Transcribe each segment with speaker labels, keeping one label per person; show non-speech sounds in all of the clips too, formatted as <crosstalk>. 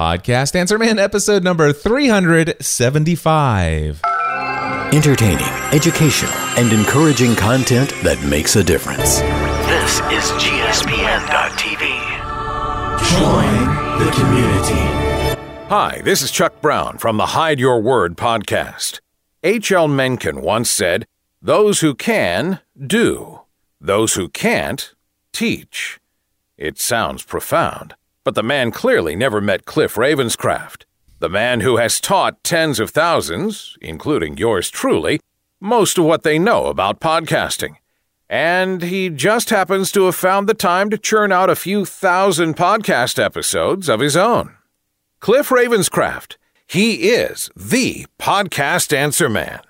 Speaker 1: Podcast Answer Man, episode number 375.
Speaker 2: Entertaining, educational, and encouraging content that makes a difference.
Speaker 3: This is GSPN.TV.
Speaker 2: Join the community.
Speaker 4: Hi, this is Chuck Brown from the Hide Your Word podcast. H.L. Mencken once said, Those who can, do. Those who can't, teach. It sounds profound, but the man clearly never met Cliff Ravenscraft, the man who has taught tens of thousands, including yours truly, most of what they know about podcasting. And he just happens to have found the time to churn out a few thousand podcast episodes of his own. Cliff Ravenscraft, he is the podcast answer man.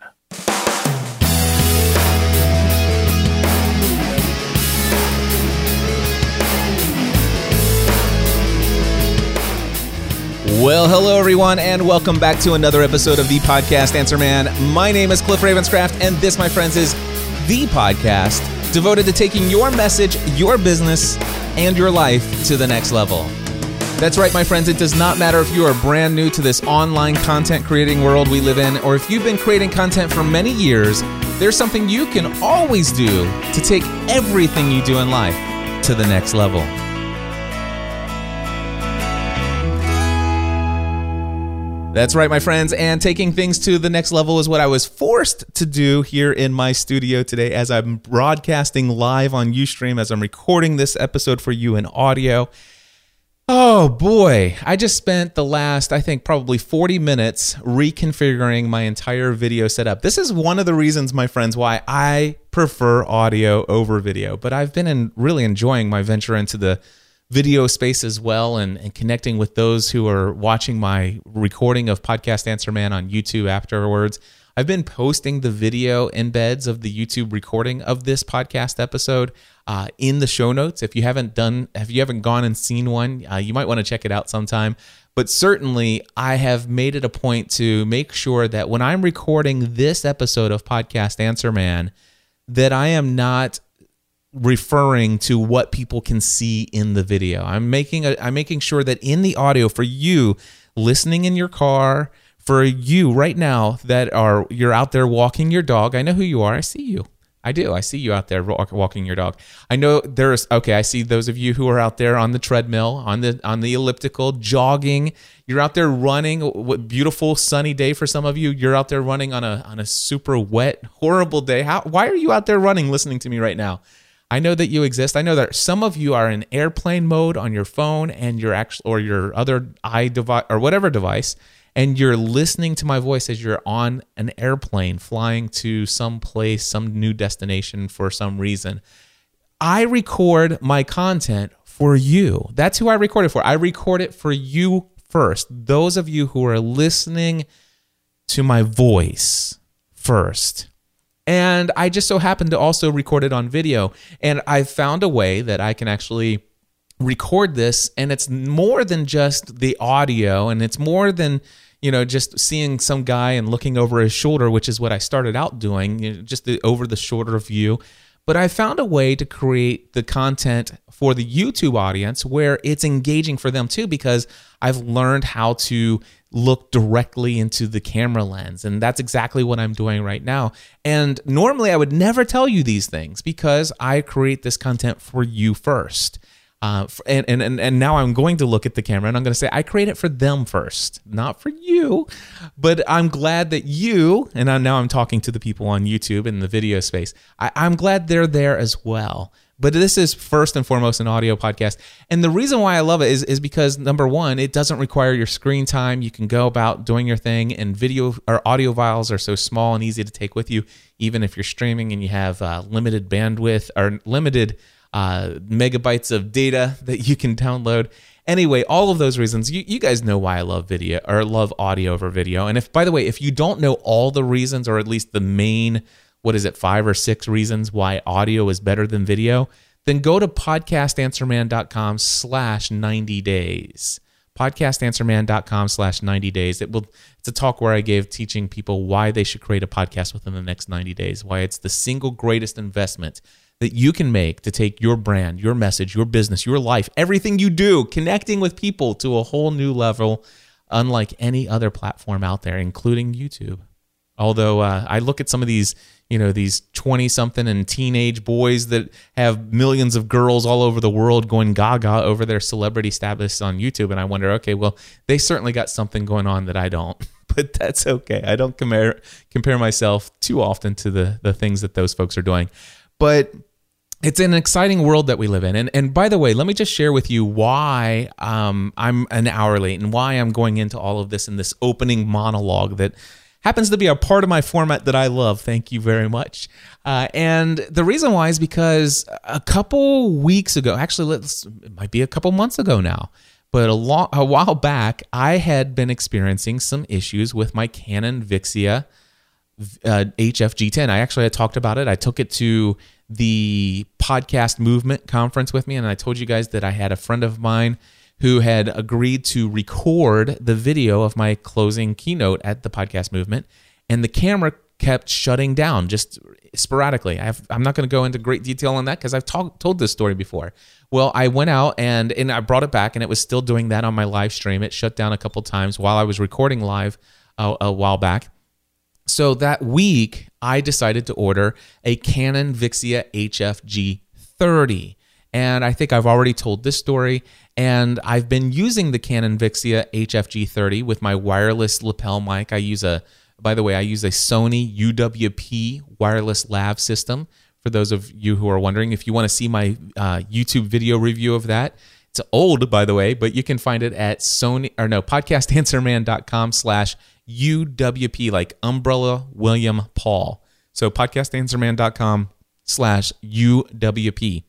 Speaker 1: Well, hello everyone, and welcome back to another episode of the podcast Answer Man. My name is Cliff Ravenscraft, and this, my friends, is the podcast devoted to taking your message, your business, and your life to the next level. That's right, my friends. It does not matter if you are brand new to this online content creating world we live in, or if you've been creating content for many years, there's something you can always do to take everything you do in life to the next level. That's right, my friends. And taking things to the next level is what I was forced to do here in my studio today as I'm broadcasting live on Ustream as I'm recording this episode for you in audio. Oh boy, I just spent the last, I think, probably 40 minutes reconfiguring my entire video setup. This is one of the reasons, my friends, why I prefer audio over video. But I've been in, really enjoying my venture into the video space as well and, and connecting with those who are watching my recording of Podcast Answer Man on YouTube afterwards. I've been posting the video embeds of the YouTube recording of this podcast episode uh, in the show notes. If you haven't done, if you haven't gone and seen one, uh, you might want to check it out sometime. But certainly, I have made it a point to make sure that when I'm recording this episode of Podcast Answer Man, that I am not referring to what people can see in the video. I'm making a, I'm making sure that in the audio for you listening in your car, for you right now that are you're out there walking your dog. I know who you are. I see you. I do. I see you out there walking your dog. I know there's okay. I see those of you who are out there on the treadmill, on the on the elliptical, jogging. You're out there running. What beautiful sunny day for some of you. You're out there running on a on a super wet, horrible day. How? Why are you out there running, listening to me right now? I know that you exist. I know that some of you are in airplane mode on your phone and your actual or your other i device or whatever device, and you're listening to my voice as you're on an airplane flying to some place, some new destination for some reason. I record my content for you. That's who I record it for. I record it for you first. Those of you who are listening to my voice first. And I just so happened to also record it on video. And I found a way that I can actually record this. And it's more than just the audio, and it's more than you know, just seeing some guy and looking over his shoulder, which is what I started out doing, you know, just the, over the shoulder view. But I found a way to create the content for the YouTube audience where it's engaging for them too, because I've learned how to look directly into the camera lens. And that's exactly what I'm doing right now. And normally I would never tell you these things because I create this content for you first. Uh, and, and and now I'm going to look at the camera and I'm going to say I create it for them first, not for you. But I'm glad that you and I'm, now I'm talking to the people on YouTube in the video space. I, I'm glad they're there as well. But this is first and foremost an audio podcast. And the reason why I love it is, is because number one, it doesn't require your screen time. You can go about doing your thing, and video or audio files are so small and easy to take with you, even if you're streaming and you have uh, limited bandwidth or limited uh, megabytes of data <laughs> that you can download. Anyway, all of those reasons, you, you guys know why I love video or love audio over video. And if, by the way, if you don't know all the reasons or at least the main, what is it, five or six reasons why audio is better than video, then go to podcastanswerman.com slash 90 days podcastanswerman.com slash 90 days it will it's a talk where i gave teaching people why they should create a podcast within the next 90 days why it's the single greatest investment that you can make to take your brand, your message, your business, your life, everything you do, connecting with people to a whole new level, unlike any other platform out there, including YouTube. Although uh, I look at some of these, you know, these 20 something and teenage boys that have millions of girls all over the world going gaga over their celebrity status on YouTube. And I wonder, okay, well, they certainly got something going on that I don't. <laughs> But that's okay. I don't compare compare myself too often to the the things that those folks are doing. But it's an exciting world that we live in. And and by the way, let me just share with you why um, I'm an hour late and why I'm going into all of this in this opening monologue that happens to be a part of my format that I love. Thank you very much. Uh, and the reason why is because a couple weeks ago, actually, it might be a couple months ago now, but a, long, a while back, I had been experiencing some issues with my Canon Vixia uh, HFG10. I actually had talked about it. I took it to the podcast movement conference with me, and I told you guys that I had a friend of mine who had agreed to record the video of my closing keynote at the podcast movement, and the camera kept shutting down just sporadically. I am not going to go into great detail on that because I've talk, told this story before. Well, I went out and and I brought it back, and it was still doing that on my live stream. It shut down a couple times while I was recording live a, a while back. So that week, I decided to order a Canon Vixia HFG 30. And I think I've already told this story. And I've been using the Canon Vixia HFG 30 with my wireless lapel mic. I use a, by the way, I use a Sony UWP wireless lav system. For those of you who are wondering, if you want to see my uh, YouTube video review of that, it's old, by the way, but you can find it at Sony or no podcastanswerman.com slash UWP, like Umbrella William Paul. So podcastanswerman.com slash UWP.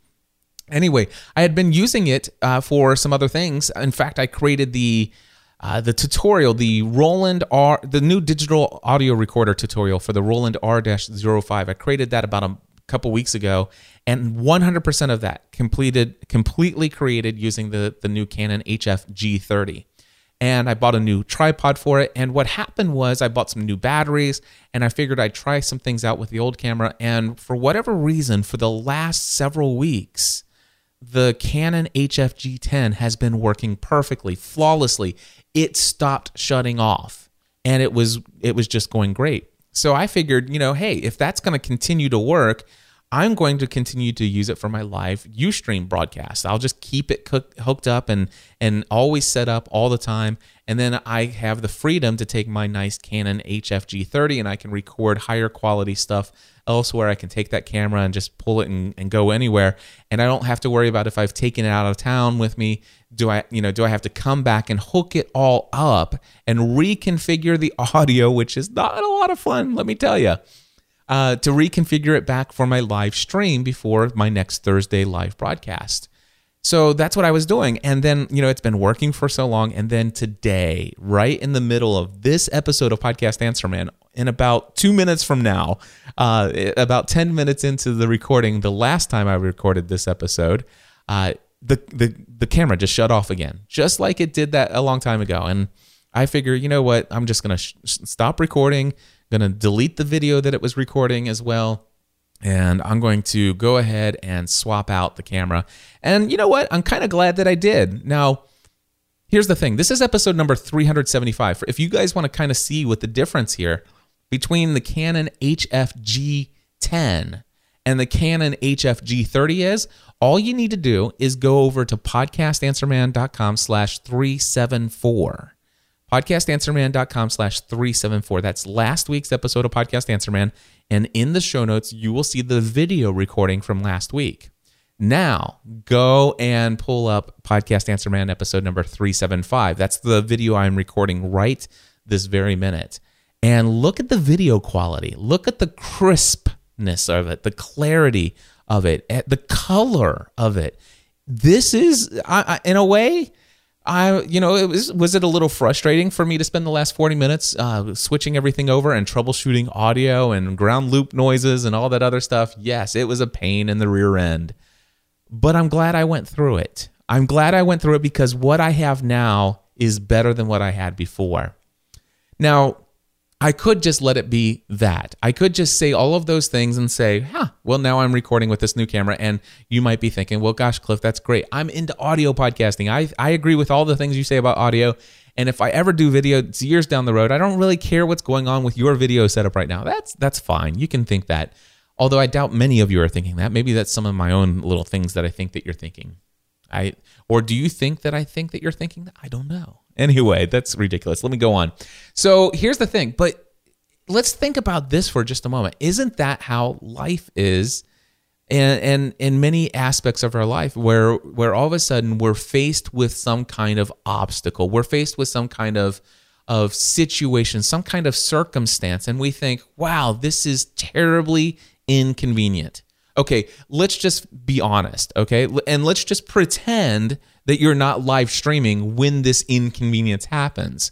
Speaker 1: Anyway, I had been using it uh, for some other things. In fact, I created the uh, the tutorial, the Roland R, the new digital audio recorder tutorial for the Roland R-05. I created that about a couple weeks ago, and 100% of that completed, completely created using the the new Canon HF G30 and I bought a new tripod for it. And what happened was I bought some new batteries and I figured I'd try some things out with the old camera. And for whatever reason, for the last several weeks, the Canon HFG10 has been working perfectly, flawlessly. It stopped shutting off and it was it was just going great. So I figured, you know, hey, if that's going to continue to work, I'm going to continue to use it for my live Ustream broadcast. I'll just keep it hooked up and and always set up all the time. And then I have the freedom to take my nice Canon HFG30 and I can record higher quality stuff elsewhere. I can take that camera and just pull it and, and go anywhere. And I don't have to worry about if I've taken it out of town with me. Do I, you know, do I have to come back and hook it all up and reconfigure the <laughs> audio, which is not a lot of fun, let me tell you uh, to reconfigure it back for my live stream before my next Thursday live broadcast. So that's what I was doing. And then, you know, it's been working for so long. And then today, right in the middle of this episode of Podcast Answer Man, in about two minutes from now, uh, about 10 minutes into the recording, the last time I recorded this episode, uh, the, the, the camera just shut off again, just like it did that a long time ago. And I figure, you know what? I'm just going to sh- stop recording, going to delete the video that it was recording as well. And I'm going to go ahead and swap out the camera. And you know what? I'm kind of glad that I did. Now, here's the thing this is episode number 375. If you guys want to kind of see what the difference here between the Canon HFG 10 and the Canon HFG 30 is, all you need to do is go over to podcastanswerman.com slash 374 podcastanswerman.com slash 374. That's last week's episode of Podcast Answer Man. And in the show notes, you will see the video recording from last week. Now, go and pull up Podcast Answer Man episode number 375. That's the video I'm recording right this very minute. And look at the video quality. Look at the crispness of it, the clarity of it, eh, the color of it. This is, I, I, in a way, I, you know, it was was it a little frustrating for me to spend the last 40 minutes uh, switching everything over and troubleshooting audio and ground loop noises and all that other stuff? Yes, it was a pain in the rear end. But I'm glad I went through it. I'm glad I went through it because what I have now is better than what I had before. Now, I could just let it be that. I could just say all of those things and say, huh, Well, now I'm recording with this new camera, and you might be thinking, well, gosh, Cliff, that's great. I'm into audio podcasting. I, I agree with all the things you say about audio. And if I ever do video, it's years down the road. I don't really care what's going on with your video setup right now. That's that's fine. You can think that. Although I doubt many of you are thinking that. Maybe that's some of my own little things that I think that you're thinking. I or do you think that I think that you're thinking that? I don't know. Anyway, that's ridiculous. Let me go on. So here's the thing, but let's think about this for just a moment. Isn't that how life is? And, and in many aspects of our life where where all of a sudden we're faced with some kind of obstacle we're faced with some kind of of situation some kind of circumstance and we think wow this is terribly inconvenient okay let's just be honest okay and let's just pretend that you're not live streaming when this inconvenience happens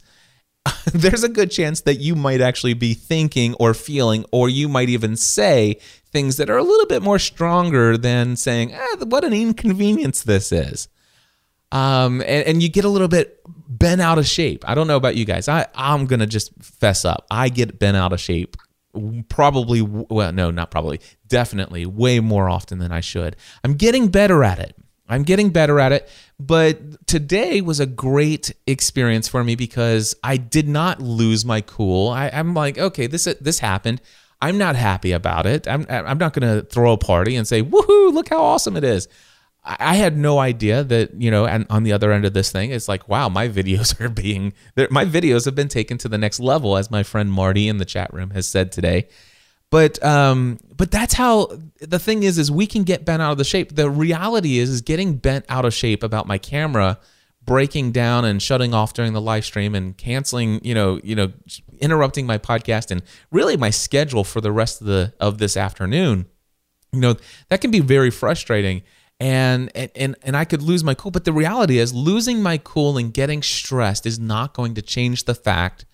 Speaker 1: <laughs> there's a good chance that you might actually be thinking or feeling, or you might even say things that are a little bit more stronger than saying, eh, what an inconvenience this is. Um, and, and you get a little bit bent out of shape. I don't know about you guys. I, I'm going to just fess up. I get bent out of shape probably, well, no, not probably, definitely way more often than I should. I'm getting better at it. I'm getting better at it. But today was a great experience for me because I did not lose my cool. I, am like, okay, this this happened. I'm not happy about it. I'm I'm not going to throw a party and say, woohoo, look how awesome it is. I had no idea that you know, and on the other end of this thing, it's like, wow, my <laughs> videos are being, my videos have been taken to the next level, as my friend Marty in the chat room has said today. But um, but that's how the thing is is we can get bent out of the shape. The reality is is getting bent out of shape about my camera breaking down and shutting off during the live stream and canceling, you know, you know, interrupting my podcast and really my schedule for the rest of the of this afternoon. You know, that can be very frustrating and and and I could lose my cool, but the reality is losing my cool and getting stressed is not going to change the fact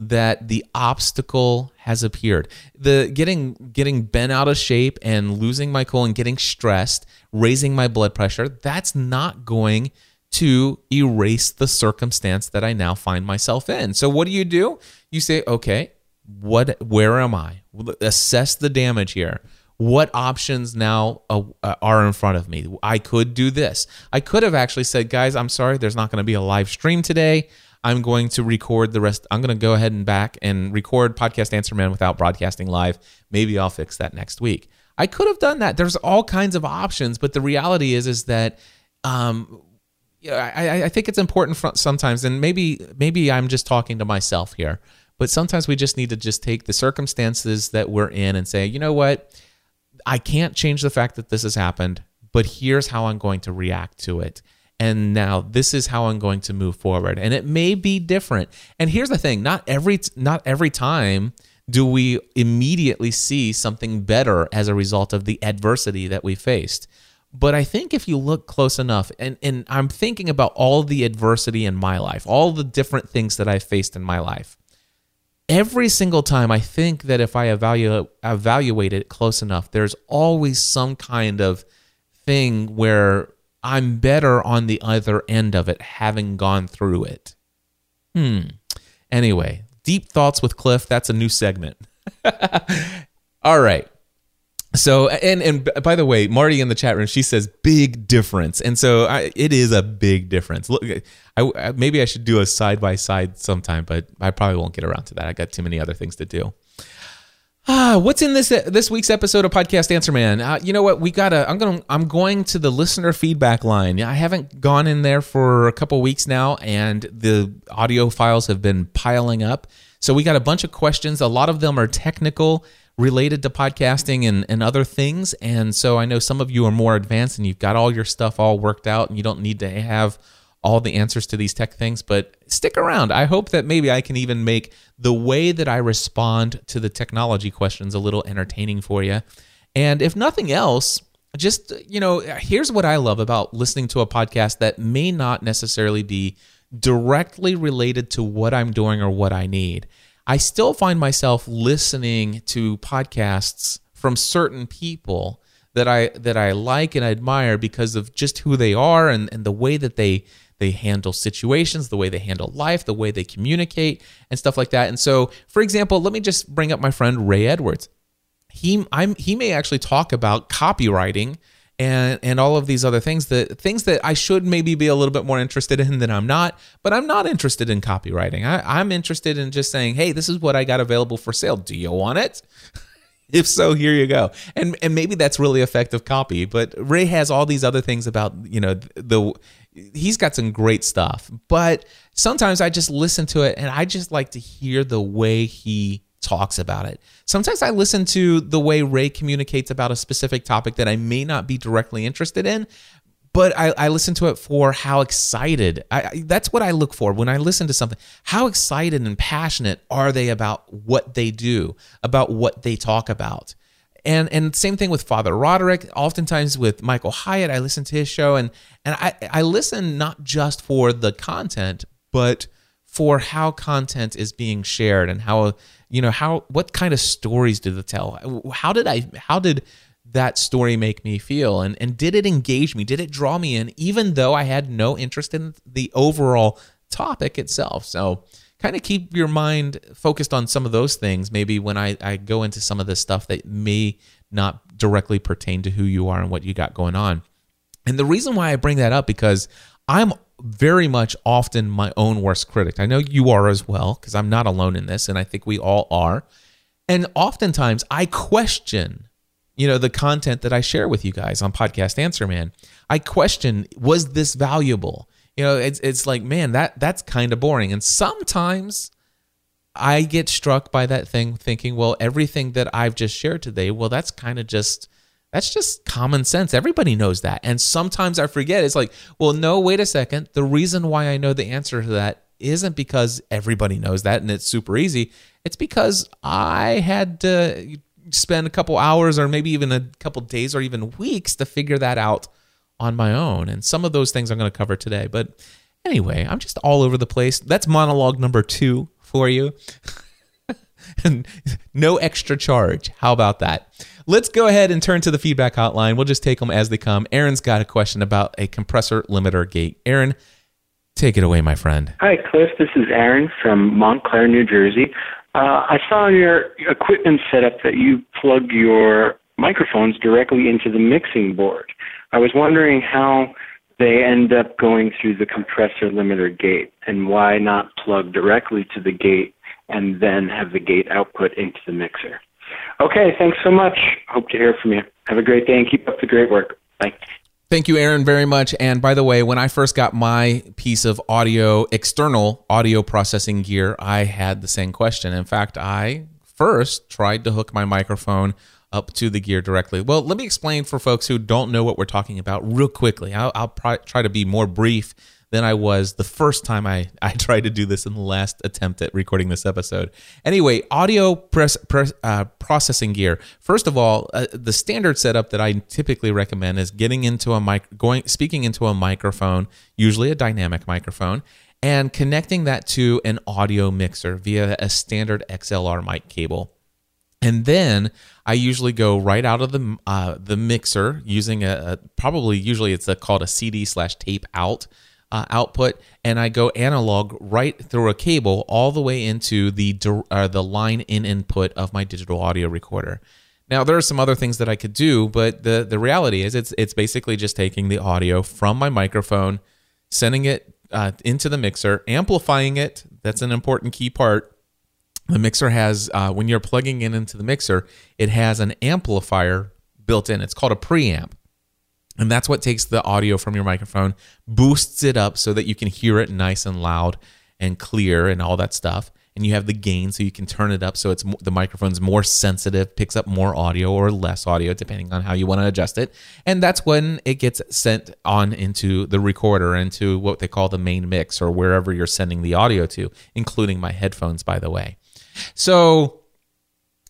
Speaker 1: that the obstacle has appeared. The getting getting bent out of shape and losing my cool and getting stressed, raising my blood pressure, that's not going to erase the circumstance that I now find myself in. So what do you do? You say, "Okay, what where am I? Assess the damage here." What options now uh, are in front of me? I could do this. I could have actually said, guys, I'm sorry, there's not going to be a live stream today. I'm going to record the rest. I'm going to go ahead and back and record Podcast Answer Man without broadcasting live. Maybe I'll fix that next week. I could have done that. There's all kinds of options, but the reality is, is that, um, I, I think it's important sometimes, and maybe maybe I'm just talking to myself here, but sometimes we just need to just take the circumstances that we're in and say, you know what, I can't change the fact that this has happened, but here's how I'm going to react to it and now this is how I'm going to move forward. And it may be different. And here's the thing, not every not every time do we immediately see something better as a result of the adversity that we faced. But I think if you look close enough, and, and I'm thinking about all the adversity in my life, all the different things that I've faced in my life, every single time I think that if I evaluate, evaluate it close enough, there's always some kind of thing where I'm better on the other end of it, having gone through it. Hmm. Anyway, deep thoughts with Cliff. That's a new segment. <laughs> All right. So and and by the way, Marty in the chat room, she says big difference, and so I, it is a big difference. Look, I, maybe I should do a side by side sometime, but I probably won't get around to that. I got too many other things to do. Ah, what's in this this week's episode of Podcast Answer Man? Uh, you know what? We got to I'm to I'm going to the listener feedback line. I haven't gone in there for a couple weeks now and the audio files have been piling up. So we got a bunch of questions. A lot of them are technical related to podcasting and, and other things. And so I know some of you are more advanced and you've got all your stuff all worked out and you don't need to have all the answers to these tech things, but stick around. I hope that maybe I can even make the way that I respond to the technology questions a little entertaining for you. And if nothing else, just, you know, here's what I love about listening to a podcast that may not necessarily be directly related to what I'm doing or what I need. I still find myself listening to podcasts from certain people that I that I like and admire because of just who they are and, and the way that they they handle situations, the way they handle life, the way they communicate, and stuff like that. And so, for example, let me just bring up my friend Ray Edwards. he I'm he may actually talk about copywriting and and all of these other things that things that I should maybe be a little bit more interested in than I'm not. But I'm not interested in copywriting. I, I'm interested in just saying, hey, this is what I got available for sale. Do you want it? <laughs> if so, here you go. And and maybe that's really effective copy. But Ray has all these other things about you know the he's got some great stuff. But sometimes I just listen to it and I just like to hear the way he talks about it. Sometimes I listen to the way Ray communicates about a specific topic that I may not be directly interested in, but I, I listen to it for how excited. I, I, that's what I look for when I listen to something. How excited and passionate are they about what they do, about what they talk about? And and same thing with Father Roderick. Oftentimes with Michael Hyatt, I listen to his show and and I, I listen not just for the content, but for how content is being shared and how you know how what kind of stories did it tell? How did i how did that story make me feel? And and did it engage me? Did it draw me in? Even though i had no interest in the overall topic itself. So kind of keep your mind focused on some of those things maybe when i i go into some of this stuff that may not directly pertain to who you are and what you got going on and the reason why i bring that up because i'm very much often my own worst critic. I know you are as well, because I'm not alone in this, and I think we all are. And oftentimes I question, you know, the content that I share with you guys on Podcast Answer Man. I question, was this valuable? You know, it's it's like, man, that that's kind of boring. And sometimes I get struck by that thing thinking, well, everything that I've just shared today, well, that's kind of just that's just common sense. Everybody knows that. And sometimes I forget. It's like, well, no, wait a second. The reason why I know the answer to that isn't because everybody knows that and it's super easy. It's because I had to spend a couple hours or maybe even a couple days or even weeks to figure that out on my own. And some of those things I'm going to cover today. But anyway, I'm just all over the place. That's monologue number two for you. <laughs> and no extra charge. How about that? Let's go ahead and turn to the feedback hotline. We'll just take them as they come. Aaron's got a question about a compressor limiter gate. Aaron, take it away, my friend.
Speaker 5: Hi, Cliff. This is Aaron from Montclair, New Jersey. Uh, I saw your equipment setup that you plug your microphones directly into the mixing board. I was wondering how they end up going through the compressor limiter gate and why not plug directly to the gate and then have the gate output into the mixer. Okay, thanks so much. Hope to hear from you. Have a great day and keep up the great work. Bye.
Speaker 1: Thank you, Aaron, very much. And by the way, when I first got my piece of audio, external audio processing gear, I had the same question. In fact, I first tried to hook my microphone up to the gear directly. Well, let me explain for folks who don't know what we're talking about real quickly. I'll, I'll try to be more brief than I was the first time I, <laughs> I tried to do this in the last attempt at recording this episode. Anyway, audio press, press, uh, processing gear. First of all, uh, the standard setup that I typically recommend is getting into a mic, going speaking into a microphone, usually a dynamic microphone, and connecting that to an audio mixer via a standard XLR mic cable. And then I usually go right out of the uh, the mixer using a, a probably usually it's a, called a CD slash tape out uh, output, and I go analog right through a cable all the way into the uh, the line in input of my digital audio recorder. Now there are some other things that I could do, but the the reality is it's it's basically just taking the audio from my microphone, sending it uh, into the mixer, amplifying it. That's an important key part. The mixer has uh, when you're plugging in into the mixer, it has an amplifier built in. It's called a preamp. And that's what takes the audio from your microphone, boosts it up so that you can hear it nice and loud and clear and all that stuff. And you have the gain so you can turn it up so it's the microphone's more sensitive, picks up more audio or less audio depending on how you want to adjust it. And that's when it gets sent on into the recorder into what they call the main mix or wherever you're sending the audio to, including my headphones by the way. So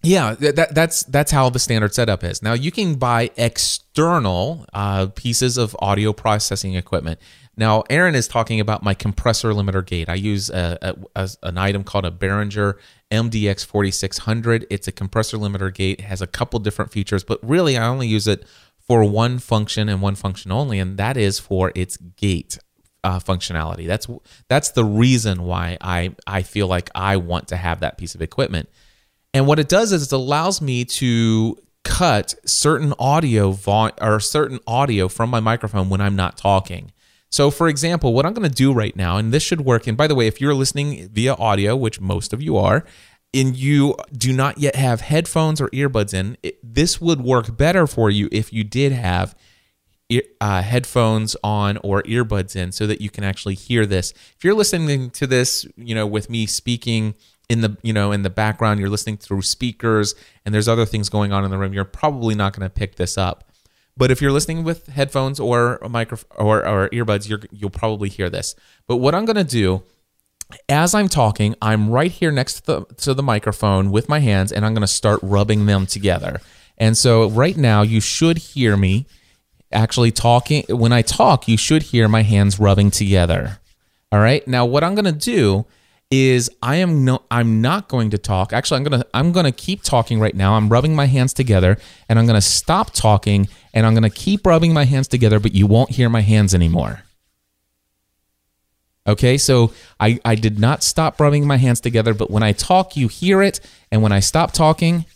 Speaker 1: yeah, that, that's that's how the standard setup is. Now you can buy external uh, pieces of audio processing equipment. Now Aaron is talking about my compressor limiter gate. I use a, a, a, an item called a Behringer MDX 4600. It's a compressor limiter gate. It has a couple different features, but really I only use it for one function and one function only, and that is for its gate uh, functionality. That's that's the reason why I I feel like I want to have that piece of equipment And what it does is it allows me to cut certain audio vo- or certain audio from my microphone when I'm not talking. So, for example, what I'm going to do right now, and this should work. And by the way, if you're listening via audio, which most of you are, and you do not yet have headphones or earbuds in, it, this would work better for you if you did have uh, headphones on or earbuds in so that you can actually hear this. If you're listening to this, you know, with me speaking in the you know in the background you're listening through speakers and there's other things going on in the room you're probably not going to pick this up. But if you're listening with headphones or a micro or, or earbuds you're, you'll probably hear this. But what i'm going to do as i'm talking i'm right here next to the, to the microphone with my hands and i'm going to start rubbing them together. And so right now you should hear me actually talking when i talk you should hear my hands rubbing together all right now what i'm going to do is I am no I'm not going to talk. Actually, I'm going to I'm going to keep talking right now. I'm rubbing my hands together and I'm going to stop talking and I'm going to keep rubbing my hands together, but you won't hear my hands anymore. Okay, so I, I did not stop rubbing my hands together, but when I talk, you hear it, and when I stop talking,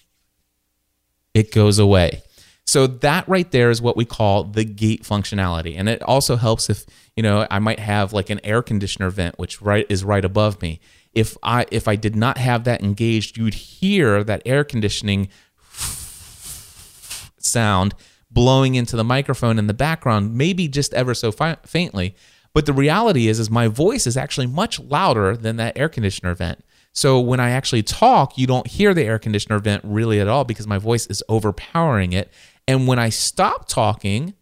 Speaker 1: it goes away. So that right there is what we call the gate functionality. And it also helps if, you know, I might have like an air conditioner vent which right is right above me. If I if I did not have that engaged, you'd hear that air conditioning sound blowing into the microphone in the background, maybe just ever so fi- faintly. But the reality is is my voice is actually much louder than that air conditioner vent. So when I actually talk, you don't hear the air conditioner vent really at all because my voice is overpowering it and when I stop talking,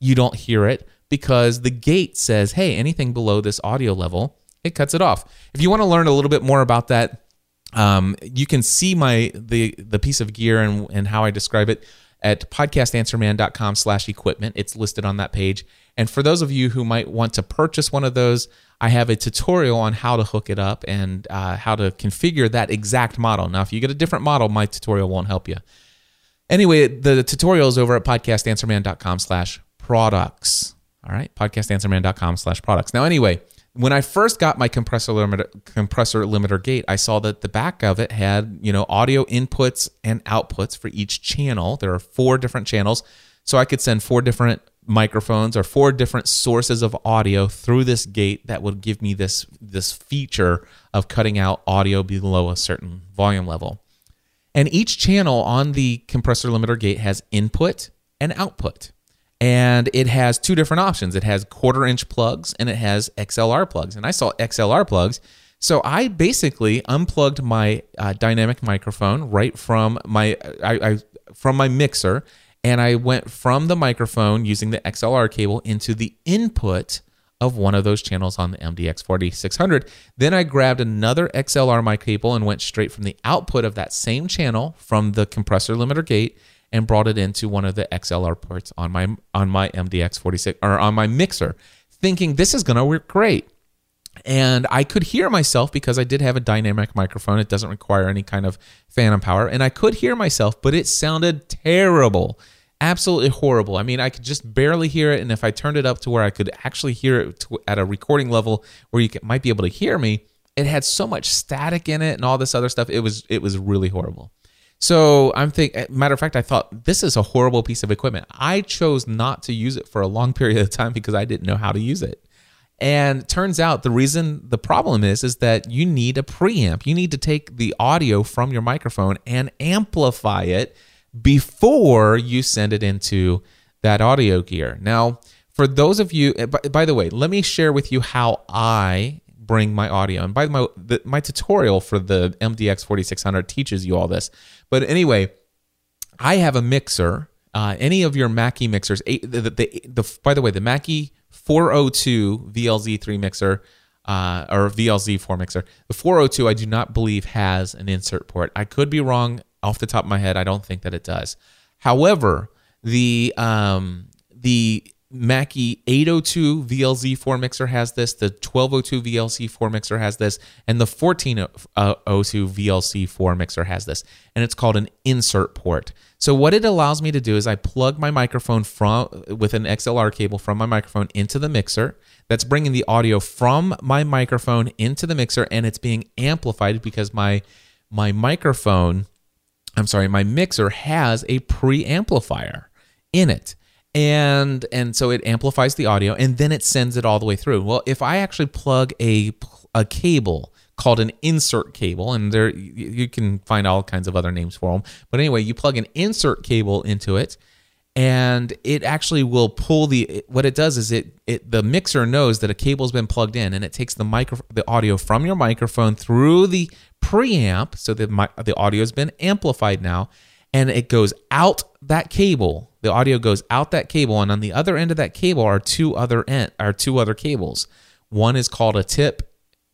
Speaker 1: you don't hear it because the gate says, hey, anything below this audio level, it cuts it off. If you want to learn a little bit more about that, um, you can see my the the piece of gear and, and how I describe it at podcastanswerman.com slash equipment. It's listed on that page. And for those of you who might want to purchase one of those, I have a tutorial on how to hook it up and uh, how to configure that exact model. Now, if you get a different model, my tutorial won't help you. Anyway, the tutorial is over at podcastanswerman.com slash products. All right, podcastanswerman.com slash products. Now, anyway, when I first got my compressor limiter, compressor limiter gate, I saw that the back of it had, you know, audio inputs and outputs for each channel. There are four different channels. So I could send four different microphones or four different sources of audio through this gate that would give me this this feature of cutting out audio below a certain volume level. And each channel on the compressor limiter gate has input and output. And it has two different options. It has quarter inch plugs and it has XLR plugs. And I saw XLR plugs. So I basically unplugged my uh, dynamic microphone right from my I, I, from my mixer, and I went from the microphone using the XLR cable into the input of one of those channels on the MDX 4600. Then I grabbed another XLR mic cable and went straight from the output of that same channel from the compressor limiter gate and brought it into one of the XLR ports on my on my MDX 46 or on my mixer, thinking this is going to work great. And I could hear myself because I did have a dynamic microphone. It doesn't require any kind of phantom power. And I could hear myself, but it sounded terrible absolutely horrible. I mean, I could just barely hear it, and if I turned it up to where I could actually hear it to, at a recording level where you could, might be able to hear me, it had so much static in it and all this other stuff. It was it was really horrible. So I'm think eh, Matter of fact, I thought this is a horrible piece of equipment. I chose not to use it for a long <laughs> period of time because I didn't know how to use it. And turns out the reason the problem is is that you need a preamp. You need to take the audio from your microphone and amplify it before you send it into that audio gear. Now, for those of you, eh, by, by the way, let me share with you how I bring my audio. And by my the, my tutorial for the MDX 4600 teaches you all this. But anyway, I have a mixer. Uh, any of your Mackie mixers, the, the, the, the, by the way, the Mackie 402 VLZ3 mixer uh, or VLZ4 mixer, the 402 I do not believe has an insert port. I could be wrong off the top of my head, I don't think that it does. However, the um, the Mackie 802 VLZ4 mixer has this, the 1202 VLZ4 mixer has this, and the 1402 VLZ4 mixer has this, and it's called an insert port. So what it allows me to do is I plug my microphone from with an XLR cable from my microphone into the mixer. That's bringing the audio from my microphone into the mixer, and it's being amplified because my my microphone, I'm sorry, my mixer has a preamplifier in it. And and so it amplifies the audio and then it sends it all the way through. Well, if I actually plug a a cable called an insert cable and there you can find all kinds of other names for them. But anyway, you plug an insert cable into it and it actually will pull the what it does is it it the mixer knows that a cable's been plugged in and it takes the micro the audio from your microphone through the preamp so the the audio has been amplified now and it goes out that cable. The audio goes out that cable and on the other end of that cable are two other end are two other cables. One is called a tip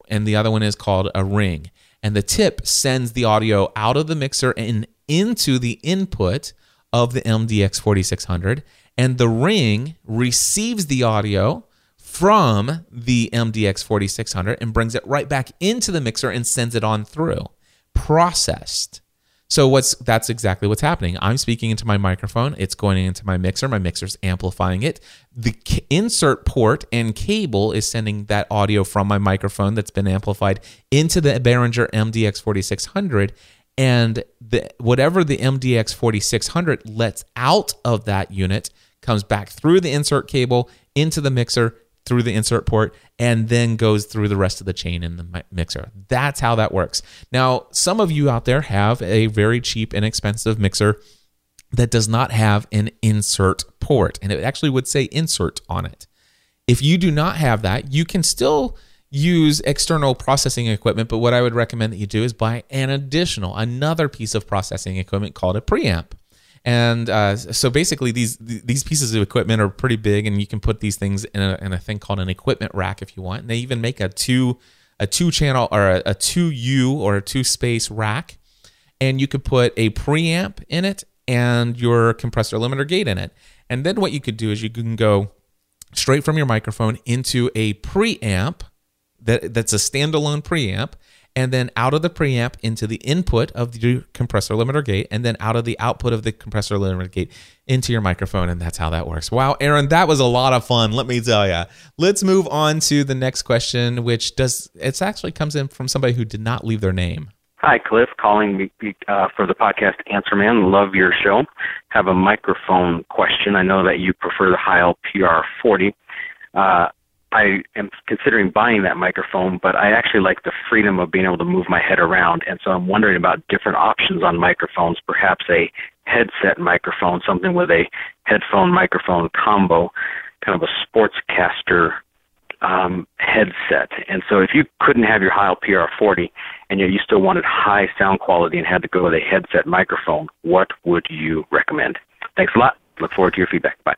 Speaker 1: and the other one is called a ring. And the tip sends the audio out of the mixer and into the input of the MDX 4600, and the ring receives the audio from the MDX 4600 and brings it right back into the mixer and sends it on through, processed. So what's that's exactly what's happening. I'm speaking into my microphone, it's going into my mixer, my mixer's amplifying it. The insert port and cable is sending that audio from my microphone that's been amplified into the Behringer MDX 4600 and the whatever the MDX 4600 lets out of that unit comes back through the insert cable into the mixer through the insert port and then goes through the rest of the chain in the mixer. That's how that works. Now, some of you out there have a very cheap and inexpensive mixer that does not have an insert port and it actually would say insert on it. If you do not have that, you can still use external processing equipment, but what I would recommend that you do is buy an additional, another piece of processing equipment called a preamp. And uh, so basically, these these pieces of equipment are pretty big, and you can put these things in a, in a thing called an equipment rack if you want. And they even make a two a two channel or a, a two U or a two space rack, and you could put a preamp in it and your compressor limiter gate in it. And then what you could do is you can go straight from your microphone into a preamp that that's a standalone preamp and then out of the preamp into the input of the compressor limiter gate and then out of the output of the compressor limiter gate into your microphone and that's how that works wow aaron that was a lot of fun let me tell you let's move on to the next question which does it actually comes in from somebody who did not leave their name
Speaker 5: Hi, Cliff, calling uh, for the podcast Answer Man. Love your show. Have a microphone question. I know that you prefer the Heil PR40. Uh, I am considering buying that microphone, but I actually like the freedom of being able to move my head around. And so I'm wondering about different options on microphones, perhaps a headset microphone, something with a headphone microphone combo, kind of a sportscaster um, headset. And so if you couldn't have your Heil PR40 and yet you still wanted high sound quality and had to go with a headset microphone, what would you recommend? Thanks a lot. Look forward to your feedback. Bye.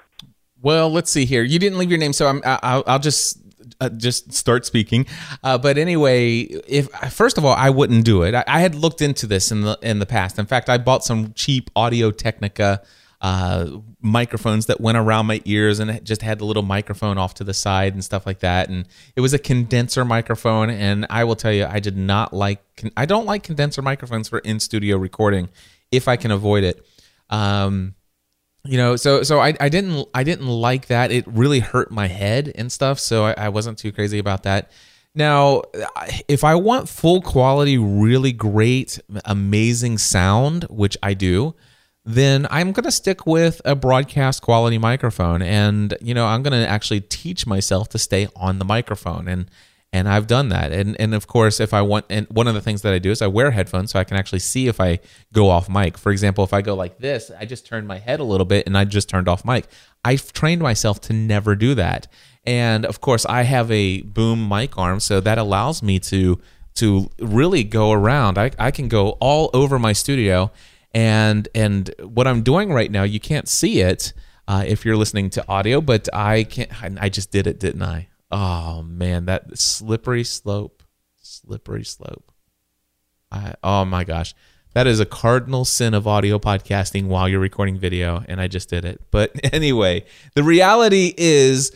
Speaker 1: Well, let's see here. You didn't leave your name, so I'm, I'll, I'll just uh, just start speaking. Uh, but anyway, if first of all, I wouldn't do it. I, I, had looked into this in the in the past. In fact, I bought some cheap Audio Technica uh, microphones that went around my ears and just had the little microphone off to the side and stuff like that. And it was a condenser microphone. And I will tell you, I did not like. I don't like condenser microphones for in studio recording if I can avoid it. Um, you know so so I, I didn't i didn't like that. It really hurt my head and stuff so I, I wasn't too crazy about that. Now if i want full quality really great amazing sound which i do then i'm going to stick with a broadcast quality microphone. And you know i'm going to actually teach myself to stay on the microphone. And and I've done that. And and of course, if I want, and one of the things that I do is I wear headphones so I can actually see if I go off mic. For example, if I go like this, I just turn my head a little bit and I just turned off mic. I've trained myself to never do that. And of course, I have a boom mic arm, so that allows me to to really go around. I, I can go all over my studio, and and what I'm doing right now, you can't see it uh, if you're listening to audio, but I can't. I just did it, didn't I? Oh man, that slippery slope, slippery slope. I, oh my gosh, that is a cardinal sin of audio podcasting while you're recording video, and I just did it. But <laughs> anyway, the reality is,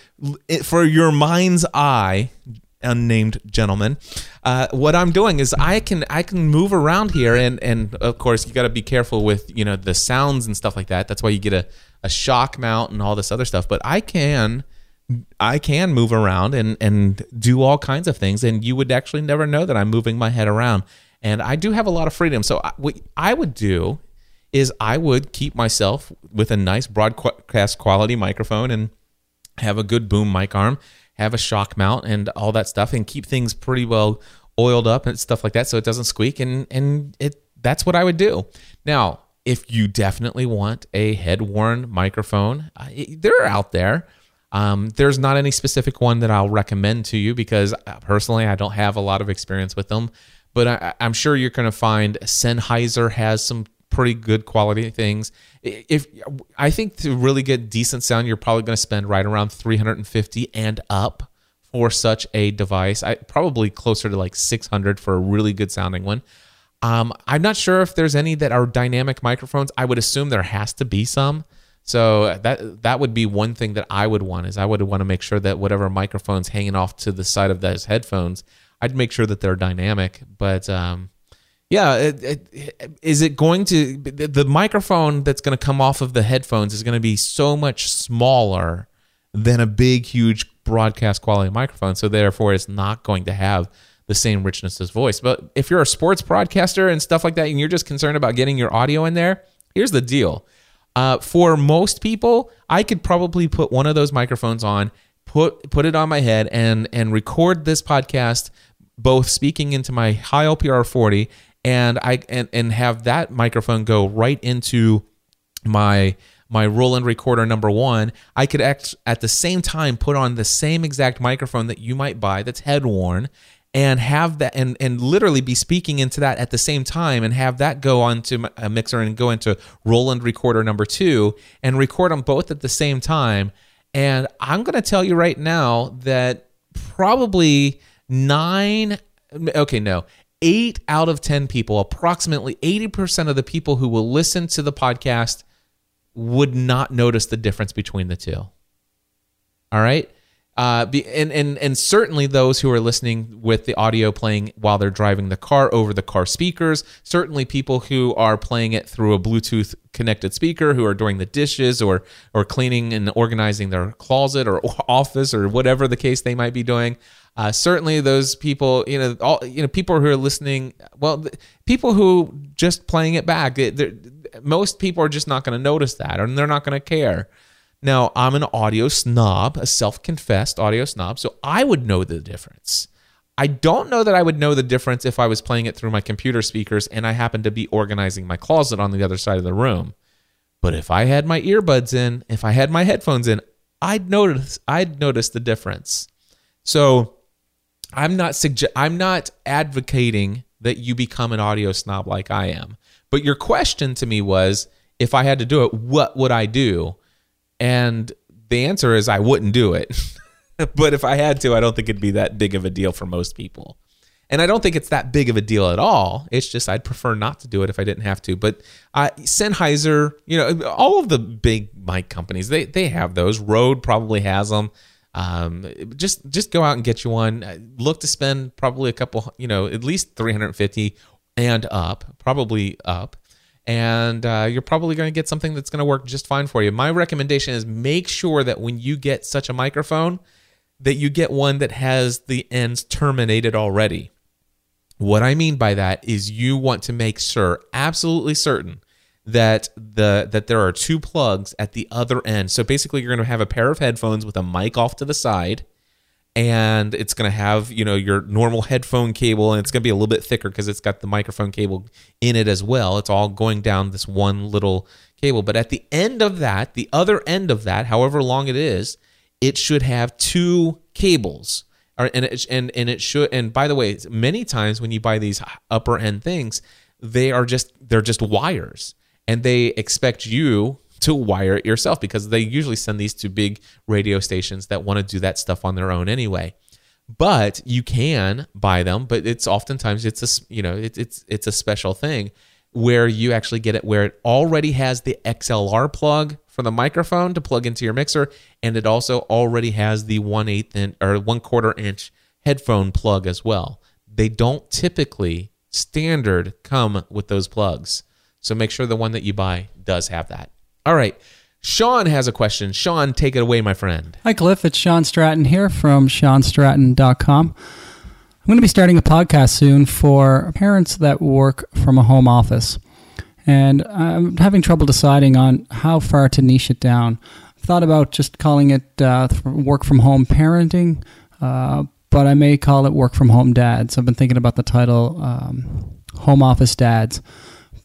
Speaker 1: for your mind's eye, unnamed gentleman, uh, what I'm doing is I can I can move around here, and and of course you got to be careful with you know the sounds and stuff like that. That's why you get a a shock mount and all this other stuff. But I can I can move around and and do all kinds of things, and you would actually never know that I'm moving my head around. and I do have a lot of freedom. So I, what I would do is I would keep myself with a nice broadcast quality microphone and have a good boom mic arm, have a shock mount and all that stuff, and keep things pretty well oiled up and stuff like that so it doesn't squeak. And and it that's what I would do. Now, if you definitely want a head worn microphone, they're out there. Um, there's not any specific one that I'll recommend to you because uh, personally I don't have a lot of experience with them. But I, am sure you're going to find Sennheiser has some pretty good quality things. If I think to really get decent sound, you're probably going to spend right around 350 and up for such a device. I probably closer to like 600 for a really good sounding one. Um, I'm not sure if there's any that are dynamic microphones. I would assume there has to be some. So that that would be one thing that I would want is I would want to make sure that whatever microphones hanging off to the side of those headphones, I'd make sure that they're dynamic. But um, yeah, it, it, is it going to the microphone that's going to come off of the headphones is going to be so much smaller than a big, huge broadcast quality microphone. So therefore, it's not going to have the same richness as voice. But if you're a sports broadcaster and stuff like that, and you're just concerned about getting your audio in there, here's the deal. Uh, for most people, I could probably put one of those microphones on, put put it on my head, and and record this podcast both speaking into my Heil PR 40 and I and, and have that microphone go right into my my Roland recorder number one, I could act, at the same time put on the same exact microphone that you might buy that's head worn and have that and and literally be speaking into that at the same time and have that go onto a mixer and go into Roland recorder number 2 and record them both at the same time and I'm going to tell you right now that probably 9 okay no eight out of 10 people, approximately 80% of the people who will listen to the podcast would not notice the difference between the two. All right. Uh, be, and, and, and certainly those who are listening with the audio playing while they're driving the car over the car speakers, certainly people who are playing it through a Bluetooth connected speaker, who are doing the dishes or, or cleaning and organizing their closet or <laughs> office or whatever the case they might be doing. Uh, certainly, those people, you know, all you know, people who are listening. Well, people who just playing it back. Most people are just not going to notice that, and they're not going to care. Now, I'm an audio snob, a self-confessed audio snob, so I would know the difference. I don't know that I would know the difference if I was playing it through my computer speakers and I happened to be organizing my closet on the other side of the room. But if I had my earbuds in, if I had my headphones in, I'd notice I'd notice the difference. So I'm not sugge- I'm not advocating that you become an audio snob like I am. But your question to me was if I had to do it, what would I do? And the answer is I wouldn't do it. <laughs> but if I had to, I don't think it'd be that big of a deal for most people. And I don't think it's that big of a deal at all. It's just I'd prefer not to do it if I didn't have to. But uh, Sennheiser, you know, all of the big mic companies, they they have those. Rode probably has them. Um, just just go out and get you one. Look to spend probably a couple, you know, at least 350 and up, probably up. And uh, you're probably going to get something that's going to work just fine for you. My recommendation is make sure that when you get such a microphone, that you get one that has the ends terminated already. What I mean by that is you want to make sure, absolutely certain, that the that there are two plugs at the other end. So basically, you're going to have a pair of headphones with a mic off to the side, and it's going to have you know your normal headphone cable, and it's going to be a little bit thicker because it's got the microphone cable in it as well. It's all going down this one little cable. But at the end of that, the other end of that, however long it is, it should have two cables. And it, and and it should. And by the way, many times when you buy these upper end things, they are just they're just wires and they expect you to wire it yourself because they usually send these to big radio stations that want to do that stuff on their own anyway. But you can buy them, but it's oftentimes it's a you know it, it's it's a special thing where you actually get it where it already has the XLR plug for the microphone to plug into your mixer, and it also already has the one eighth inch or one quarter inch headphone plug as well. They don't typically standard come with those plugs. So make sure the one that you buy does have that. All right. Sean has a question. Sean, take it away, my friend.
Speaker 6: Hi, Cliff. It's Sean Stratton here from SeanStratton.com. I'm going to be starting a podcast soon for parents that work from a home office. And I'm having trouble deciding on how far to niche it down. I thought about just calling it uh, work from home parenting, uh, but I may call it work from home dads. I've been thinking about the title um, home office dads,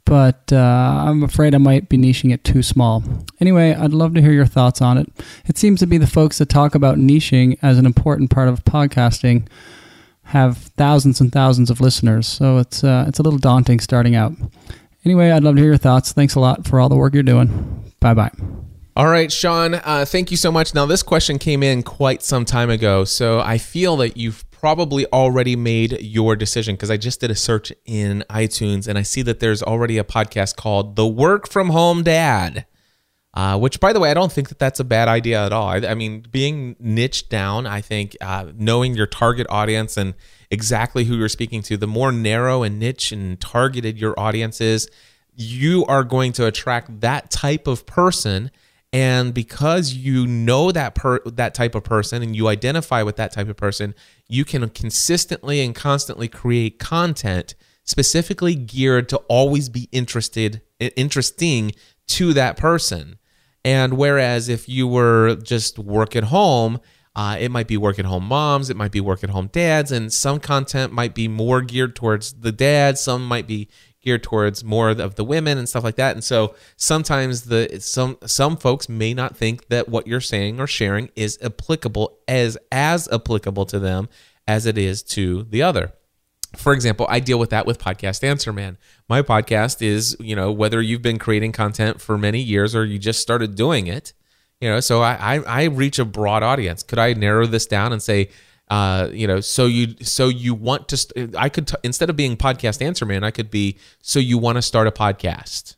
Speaker 6: but uh, I'm afraid I might be niching it too small. Anyway, I'd love to hear your thoughts on it. It seems to be the folks that talk about niching as an important part of podcasting have thousands and thousands of listeners, so it's uh, it's a little daunting starting out. Anyway, I'd love to hear your thoughts. Thanks a lot for all the work you're doing. Bye bye.
Speaker 1: All right, Sean, uh, thank you so much. Now, this question came in quite some time ago, so I feel that you've probably already made your decision because I just did a search in iTunes and I see that there's already a podcast called The Work from Home Dad. Uh, which, by the way, I don't think that that's a bad idea at all. I, I mean, being niched down, I think uh, knowing your target audience and exactly who you're speaking to, the more narrow and niche and targeted your audience is, you are going to attract that type of person. And because you know that per that type of person and you identify with that type of person, you can consistently and constantly create content specifically geared to always be interested interesting to that person. And whereas if you were just work at home, uh, it might be work at home moms, it might be work at home dads, and some content might be more geared towards the dads, some might be geared towards more of the women and stuff like that. And so sometimes the some some folks may not think that what you're saying or sharing is applicable as as applicable to them as it is to the other for example, I deal with that with Podcast Answer Man. My podcast is, you know, whether you've been creating content for many years or you just started doing it, you know, so I, I, I reach a broad audience. Could I narrow this down and say, uh, you know, so you so you want to? St- I could t- instead of being podcast answer man, I could be so you want to start a podcast,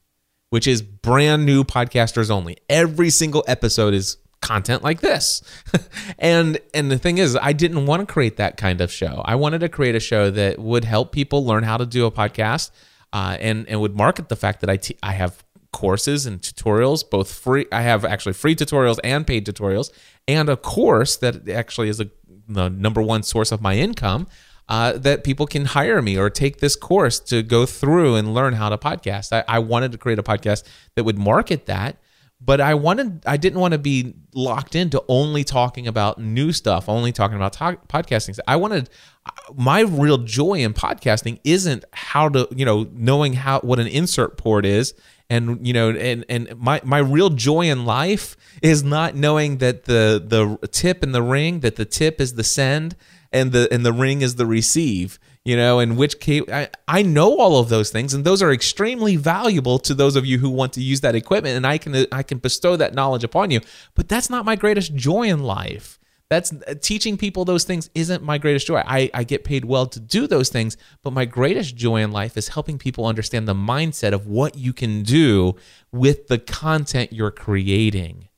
Speaker 1: which is brand new podcasters only. Every single episode is content like this. <laughs> and and the thing is, I didn't want to create that kind of show. I wanted to create a show that would help people learn how to do a podcast, uh, and and would market the fact that I I have courses and tutorials, both free. I have actually free tutorials and paid tutorials, and a course that actually is a, the number one source of my income. Uh, that people can hire me or take this course to go through and learn how to podcast. I, I wanted to create a podcast that would market that but I wanted I didn't want to be locked into only talking about new stuff, only talking about talk, podcasting. I wanted my real joy in podcasting isn't how to, you know, knowing how what an insert port is and you know and and my my real joy in life is not knowing that the the tip and the ring that the tip is the send and the and the ring is the receive you know, in which case I, I know all of those things, and those are extremely valuable to those of you who want to use that equipment, and I can I can bestow that knowledge upon you. But that's not my greatest joy in life. That's uh, teaching people those things isn't my greatest joy. I, I get paid well to do those things, but my greatest joy in life is helping people understand the mindset of what you can do with the content you're creating.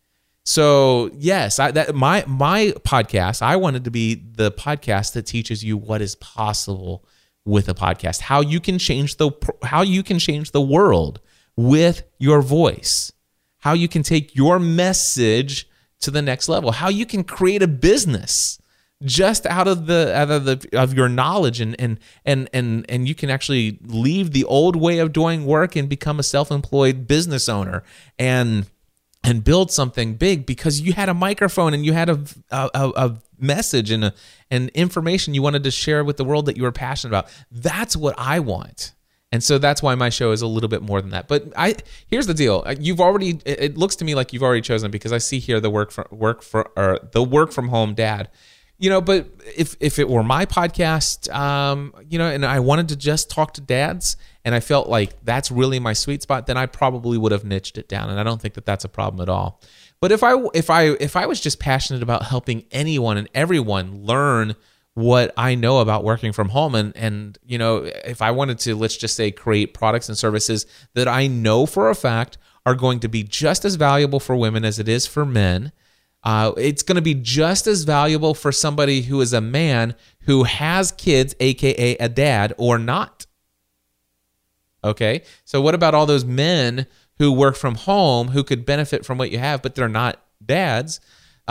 Speaker 1: So yes, I, that my my podcast. I wanted to be the podcast that teaches you what is possible with a podcast, how you can change the how you can change the world with your voice, how you can take your message to the next level, how you can create a business just out of the out of the of your knowledge and and and and and you can actually leave the old way of doing work and become a self-employed business owner and and build something big because you had a microphone and you had a, a, a message and a, and information you wanted to share with the world that you were passionate about. That's what I want. And so that's why my show is a little bit more than that. But I here's the deal: you've already. It looks to me like you've already chosen because I see here the work for work for or the work from home dad you know but if if it were my podcast um you know and i wanted to just talk to dads and i felt like that's really my sweet spot then i probably would have niched it down and i don't think that that's a problem at all but if i if i if i was just passionate about helping anyone and everyone learn what i know about working from home and and you know if i wanted to let's just say create products and services that i know for a fact are going to be just as valuable for women as it is for men uh, it's going to be just as valuable for somebody who is a man who has kids, aka a dad, or not. Okay, so what about all those men who work from home who could benefit from what you have, but they're not dads?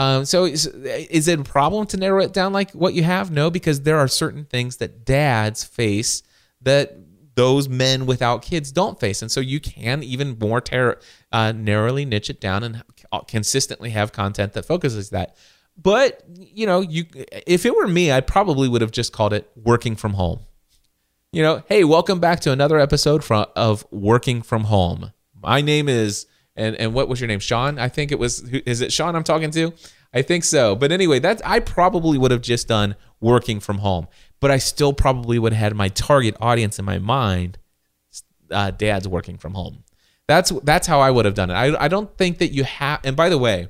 Speaker 1: Um, so is, is it a problem to narrow it down like what you have? No, because there are certain things that dads face that those men without kids don't face, and so you can even more ter- uh, narrowly niche it down and consistently have content that focuses that. But you know, you if it were me, I probably would have just called it working from home. You know, hey, welcome back to another episode from, of Working from Home. My name is and and what was your name? Sean? I think it was. Is it Sean I'm talking to? I think so. But anyway, that's I probably would have just done working from home, but I still probably would have had my target audience in my mind. Uh, dad's working from home. That's that's how I would have done it. I I don't think that you have. And by the way,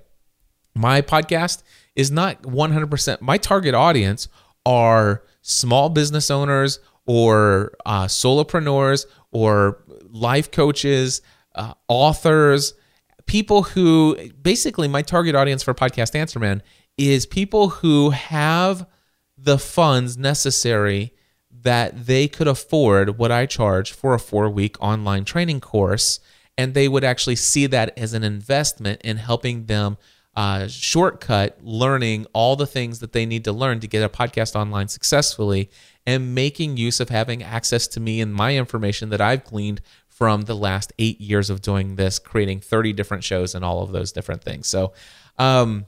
Speaker 1: my podcast is not 100%. My target audience are small business owners or uh, solopreneurs or life coaches uh, authors, people who basically my target audience for Podcast Answer Man is people who have the funds necessary that they could afford what I charge for a four week online training course. And they would actually see that as an investment in helping them uh, shortcut learning all the things that they need to learn to get a podcast online successfully and making use of having access to me and my information that I've gleaned from the last eight years of doing this, creating 30 different shows and all of those different things. So, um,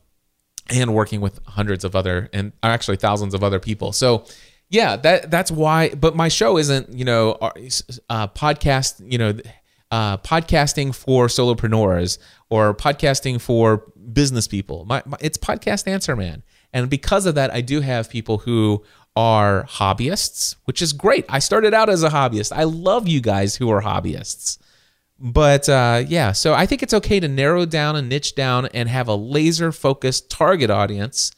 Speaker 1: and working with hundreds of other and actually thousands of other people. So, yeah, that that's why. But my show isn't, you know, uh, uh podcast, you know, uh, podcasting for solopreneurs or podcasting for business people. My, my, it's podcast answer man, and because of that, I do have people who are hobbyists, which is great. I started out as a hobbyist. I love you guys who are hobbyists. But uh, yeah, so I think it's okay to narrow down and niche down and have a laser focused target audience.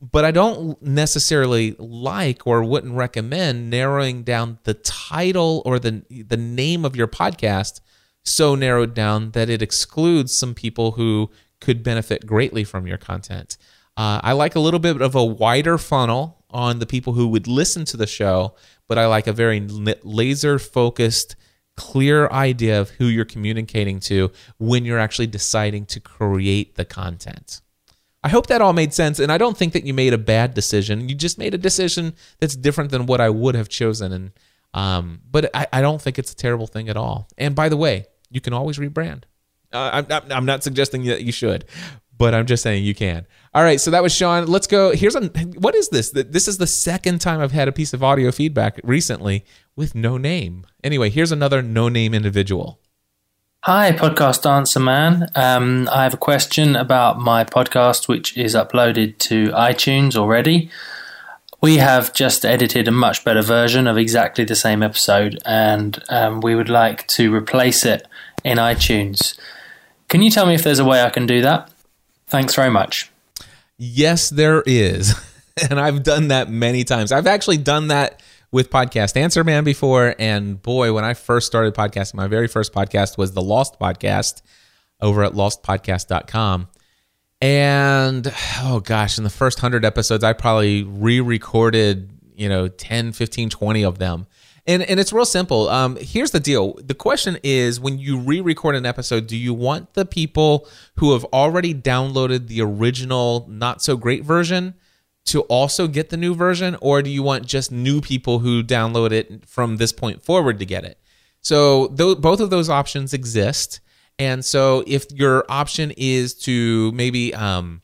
Speaker 1: But I don't necessarily like or wouldn't recommend narrowing down the title or the the name of your podcast so narrowed down that it excludes some people who could benefit greatly from your content. Uh, I like a little bit of a wider funnel on the people who would listen to the show, but I like a very laser focused, clear idea of who you're communicating to when you're actually deciding to create the content. I hope that all made sense, and I don't think that you made a bad decision. You just made a decision that's different than what I would have chosen, and um, but I, I don't think it's a terrible thing at all. And by the way, you can always rebrand. Uh, I'm, I'm not suggesting that you should, but I'm just saying you can. All right, so that was Sean. Let's go. Here's a what is this? This is the second time I've had a piece of audio feedback recently with no name. Anyway, here's another no name individual.
Speaker 7: Hi, podcast answer man. Um, I have a question about my podcast, which is uploaded to iTunes already. We have just edited a much better version of exactly the same episode, and um, we would like to replace it in iTunes. Can you tell me if there's a way I can do that? Thanks very much.
Speaker 1: Yes, there is. <laughs> and I've done that many times. I've actually done that with Podcast Answer Man before. And boy, when I first started podcasting, my very first podcast was the Lost Podcast over at lostpodcast.com. And oh gosh, in the first 100 episodes, I probably re recorded, you know, 10, 15, 20 of them. And and it's real simple. Um, here's the deal. The question is, when you re-record an episode, do you want the people who have already downloaded the original not so great version to also get the new version, or do you want just new people who download it from this point forward to get it? So th- both of those options exist. And so if your option is to maybe um,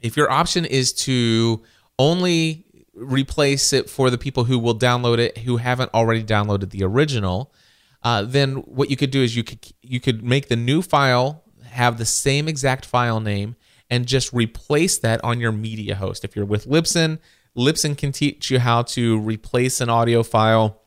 Speaker 1: if your option is to only replace it for the people who will download it who haven't already downloaded the original, uh, then what you could do is you could you could make the new file have the same exact file name and just replace that on your media host. If you're with Libsyn, Libsyn can teach you how to replace an audio file,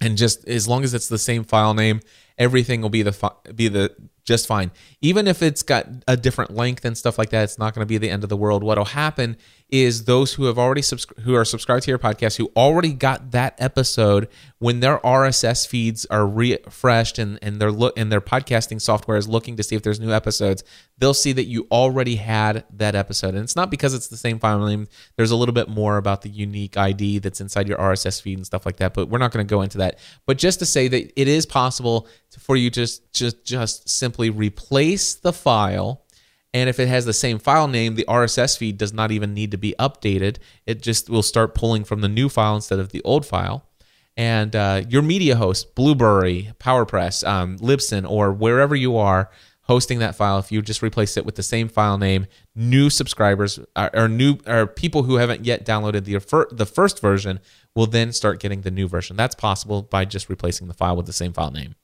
Speaker 1: and just as long as it's the same file name, everything will be the be the just fine. Even if it's got a different length and stuff like that, it's not going to be the end of the world. What'll happen is those who have already subs- who are subscribed to your podcast who already got that episode when their RSS feeds are refreshed and and their look and their podcasting software is looking to see if there's new episodes, they'll see that you already had that episode. And it's not because it's the same file name. There's a little bit more about the unique ID that's inside your RSS feed and stuff like that, but we're not going to go into that. But just to say that it is possible for you to just just just simply replace the file And if it has the same file name, the RSS feed does not even need to be updated. It just will start pulling from the new file instead of the old file. And uh, your media host, Blubrry, PowerPress, um, Libsyn, or wherever you are hosting that file, if you just replace it with the same file name, new subscribers uh, or new or people who haven't yet downloaded the the first version will then start getting the new version. That's possible by just replacing the file with the same file name.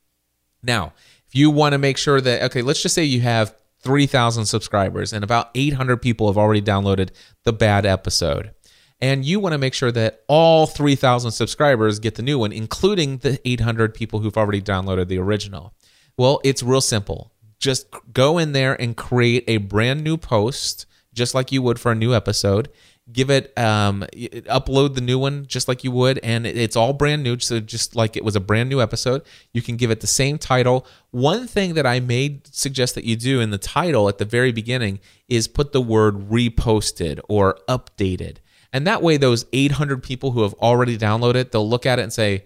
Speaker 1: Now, if you want to make sure that okay, let's just say you have 3,000 subscribers and about 800 people have already downloaded the bad episode. And you want to make sure that all 3,000 subscribers get the new one, including the 800 people who've already downloaded the original. Well, it's real simple. Just go in there and create a brand new post, just like you would for a new episode give it um upload the new one just like you would and it's all brand new so just like it was a brand new episode you can give it the same title. One thing that i may suggest that you do in the title at the very beginning is put the word reposted or updated. And that way those 800 people who have already downloaded it, they'll look at it and say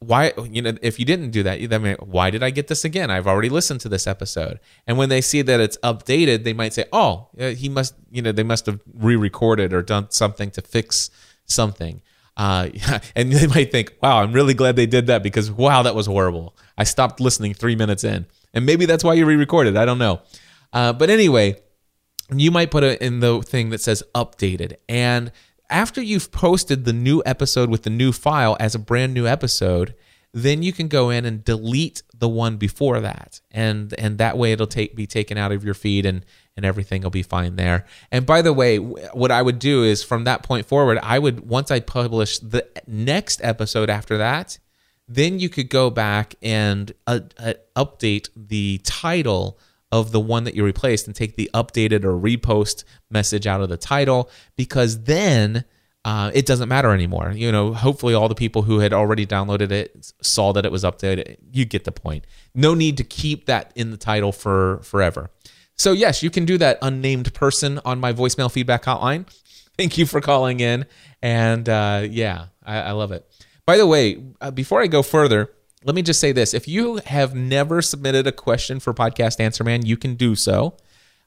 Speaker 1: why you know if you didn't do that then why did i get this again? I've already listened to this episode. And when they see that it's updated they might say oh he must you know they must have re-recorded or done something to fix something. Uh, <laughs> and they might think wow i'm really glad they did that because wow that was horrible. I stopped listening three minutes in. And maybe that's why you re-recorded. I don't know. Uh, but anyway you might put it in the thing that says updated. And after you've posted the new episode with the new file as a brand new episode, then you can go in and delete the one before that. And and that way it'll take be taken out of your feed and and everything will be fine there. And by the way, what I would do is from that point forward, I would once I publish the next episode after that, then you could go back and uh, uh, update the title of the one that you replaced and take the updated or repost message out of the title because then uh, it doesn't matter anymore. You know, hopefully all the people who had already downloaded it saw that it was updated. You get the point. No need to keep that in the title for forever. So yes, you can do that unnamed person on my voicemail feedback hotline. <laughs> Thank you for calling in, and uh, yeah, I, I love it. By the way, uh, before I go further, let me just say this. If you have never submitted a question for Podcast Answer Man, you can do so.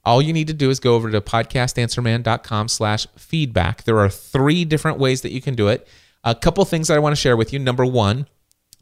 Speaker 1: All you need to do is go over to podcastanswerman.com slash feedback. There are three different ways that you can do it. A couple things that I want to share with you. Number one,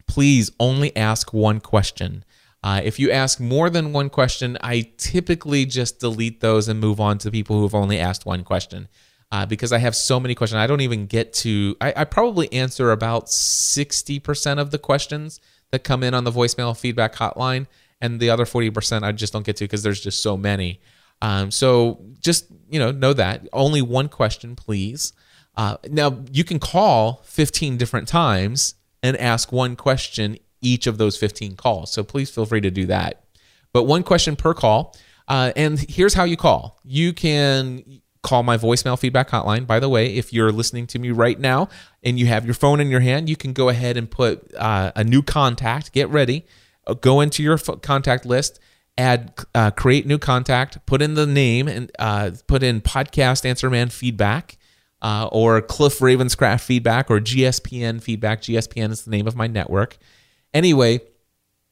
Speaker 1: please only ask one question. Uh, if you ask more than one question, I typically just delete those and move on to people who have only asked one question uh, because I have so many questions. I don't even get to, I, I probably answer about 60% of the questions that come in on the voicemail feedback hotline, and the other 40% I just don't get to because there's just so many. Um, so just you know know that only one question, please. Uh, now you can call 15 different times and ask one question each of those 15 calls. So please feel free to do that. But one question per call. Uh, and here's how you call. You can call my voicemail feedback hotline. By the way, if you're listening to me right now and you have your phone in your hand, you can go ahead and put uh, a new contact. Get ready. Uh, go into your contact list, add, uh, create new contact, put in the name, and uh, put in podcast answer man feedback. Uh, or Cliff Ravenscraft feedback or GSPN feedback. GSPN is the name of my network. Anyway,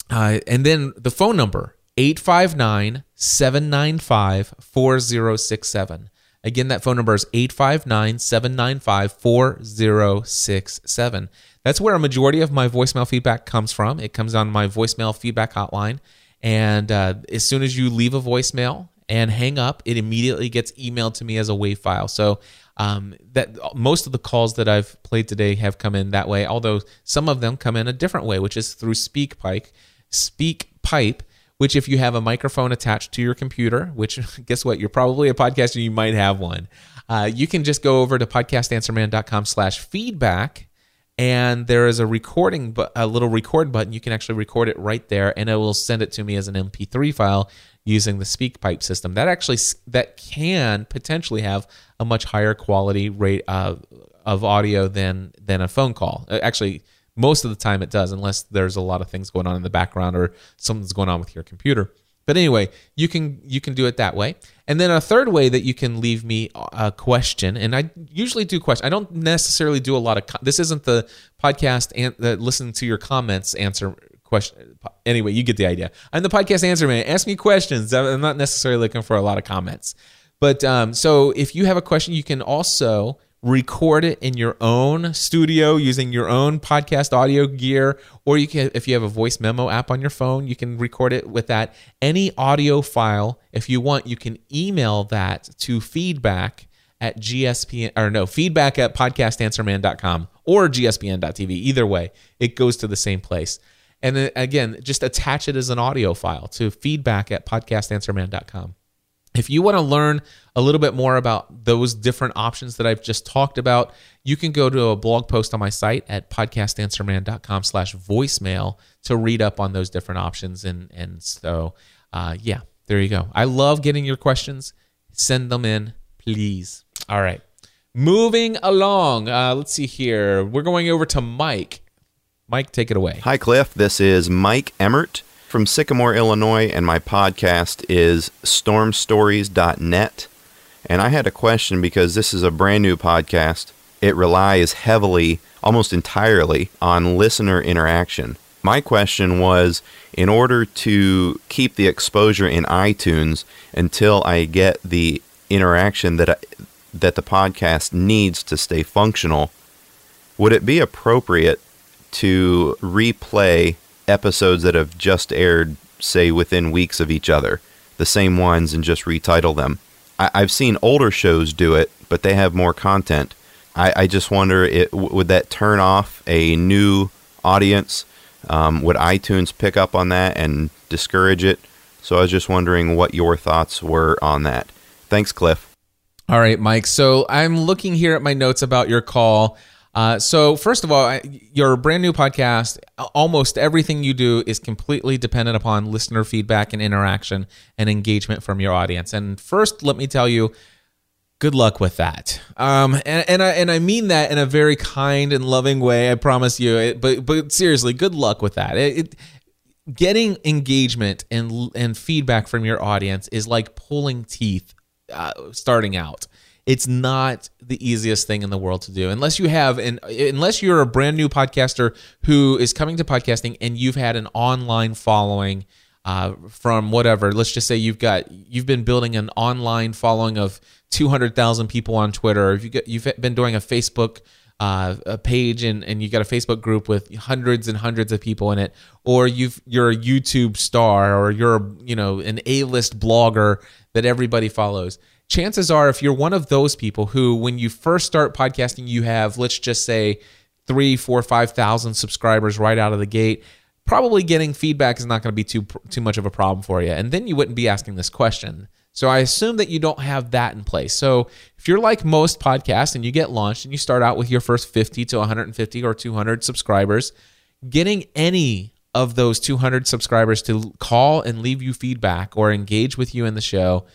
Speaker 1: uh, and then the phone number 859 795 4067. Again, that phone number is 859 795 4067. That's where a majority of my voicemail feedback comes from. It comes on my voicemail feedback hotline. And uh, as soon as you leave a voicemail and hang up, it immediately gets emailed to me as a WAV file. So um, that most of the calls that I've played today have come in that way, although some of them come in a different way, which is through SpeakPipe. SpeakPipe which if you have a microphone attached to your computer, which <laughs> guess what, you're probably a podcaster, you might have one. Uh, you can just go over to podcastanswerman.com slash feedback and there is a recording but a little record button. You can actually record it right there and it will send it to me as an mp3 file using the speakpipe system. That actually that can potentially have a much higher quality rate uh, of audio than than a phone call. Uh, actually most of the time it does, unless there's a lot of things going on in the background or something's going on with your computer. But anyway, you can you can do it that way. And then a third way that you can leave me a question, and I usually do question. I don't necessarily do a lot of. this isn't the podcast and the listen to your comments answer question. Anyway, you get the idea. I'm the podcast answer man. Ask me questions. I'm not necessarily looking for a lot of comments. But um, so if you have a question, you can also record it in your own studio using your own podcast audio gear or you can if you have a voice memo app on your phone you can record it with that. Any audio file if you want you can email that to feedback at gspn or no feedback at podcastanswerman.com or gspn.tv either way it goes to the same place. And then again just attach it as an audio file to feedback at podcastanswerman.com if you want to learn a little bit more about those different options that I've just talked about, you can go to a blog post on my site at podcastanswerman.com slash voicemail to read up on those different options. And, and so, uh, yeah, there you go. I love getting your questions. Send them in, please. All right. Moving along. Uh, let's see here. We're going over to Mike. Mike, take it away.
Speaker 8: Hi, Cliff. This is Mike Emmert from Sycamore, Illinois, and my podcast is stormstories.net. And I had a question because this is a brand new podcast. It relies heavily, almost entirely, on listener interaction. My question was in order to keep the exposure in iTunes until I get the interaction that I, that the podcast needs to stay functional, would it be appropriate to replay episodes that have just aired, say, within weeks of each other, the same ones, and just retitle them. I, have seen older shows do it, but they have more content. I, I just wonder, it, would that turn off a new audience? Um, would iTunes pick up on that and discourage it? So I was just wondering what your thoughts were on that. Thanks, Cliff.
Speaker 1: All right, Mike. So I'm looking here at my notes about your call. Uh, so first of all, your brand new podcast, almost everything you do is completely dependent upon listener feedback and interaction and engagement from your audience. And first, let me tell you, good luck with that. Um, and, and I and I mean that in a very kind and loving way. I promise you. But but seriously, good luck with that. It, it, getting engagement and and feedback from your audience is like pulling teeth uh, starting out it's not the easiest thing in the world to do. Unless you have and unless you're a brand new podcaster who is coming to podcasting and you've had an online following uh, from whatever let's just say you've got you've been building an online following of 200,000 people on Twitter you've, got, you've been doing a Facebook uh, a page and, and you got a Facebook group with hundreds and hundreds of people in it, or you've you're a YouTube star, or you're you know an A-list blogger that everybody follows chances are if you're one of those people who when you first start podcasting you have let's just say three four five thousand subscribers right out of the gate probably getting feedback is not going to be too too much of a problem for you and then you wouldn't be asking this question. So i assume that you don't have that in place. So if you're like most podcasts and you get launched and you start out with your first 50 to 150 or 200 subscribers getting any of those 200 subscribers to call and leave you feedback or engage with you in the show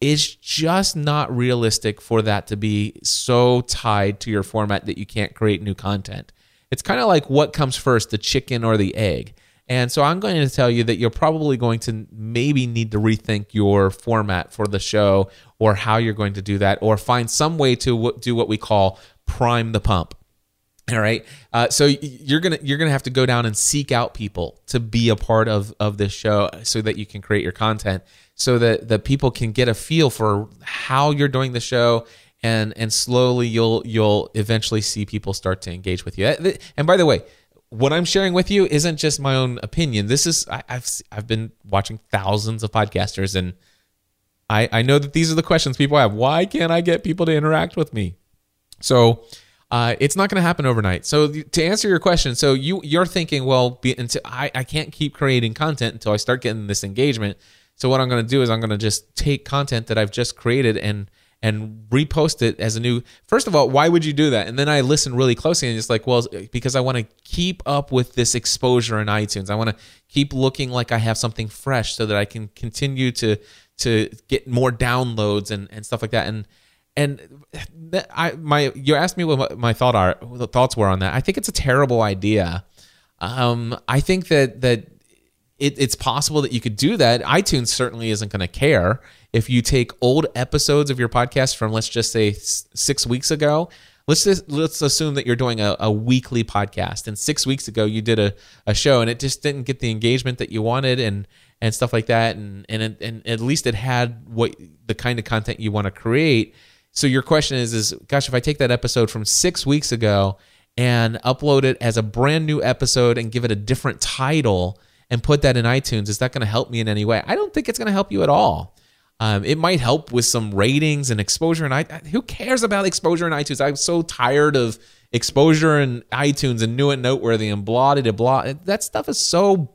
Speaker 1: is just not realistic for that to be so tied to your format that you can't create new content. It's kind of like what comes first, the chicken or the egg. And so I'm going to tell you that you're probably going to maybe need to rethink your format for the show or how you're going to do that or find some way to do what we call prime the pump. All right. Uh, so you're gonna you're gonna have to go down and seek out people to be a part of of this show so that you can create your content so that the people can get a feel for how you're doing the show and and slowly you'll you'll eventually see people start to engage with you. And by the way, what I'm sharing with you isn't just my own opinion. This is I, have I've been watching thousands of podcasters, and I I know that these are the questions people have. Why can't I get people to interact with me? So. Uh, it's not going to happen overnight. So to answer your question, so you you're thinking, well, be, until I, I can't keep creating content until I start getting this engagement. So what I'm going to do is I'm going to just take content that I've just created and and repost it as a new. First of all, why would you do that? And then I listen really closely and it's like, well, because I want to keep up with this exposure in iTunes. I want to keep looking like I have something fresh so that I can continue to to get more downloads and and stuff like that. And and I my you asked me what my thought are thoughts were on that. I think it's a terrible idea. Um, I think that that it, it's possible that you could do that. iTunes certainly isn't going to care if you take old episodes of your podcast from let's just say six weeks ago. let's just let's assume that you're doing a, a weekly podcast and six weeks ago you did a, a show and it just didn't get the engagement that you wanted and and stuff like that and and and at least it had what the kind of content you want to create so your question is is gosh if i take that episode from six weeks ago and upload it as a brand new episode and give it a different title and put that in itunes is that going to help me in any way i don't think it's going to help you at all um, it might help with some ratings and exposure and I who cares about exposure in iTunes? I'm so tired of exposure in iTunes and new and noteworthy and blah blah blah. That stuff is so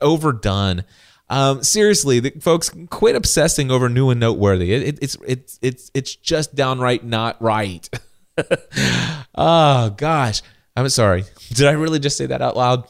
Speaker 1: overdone. Um, seriously, the, folks, quit obsessing over new and noteworthy. It, it, it's it's it's it's just downright not right. oh <laughs> gosh, I'm sorry. Did I really just say that out loud?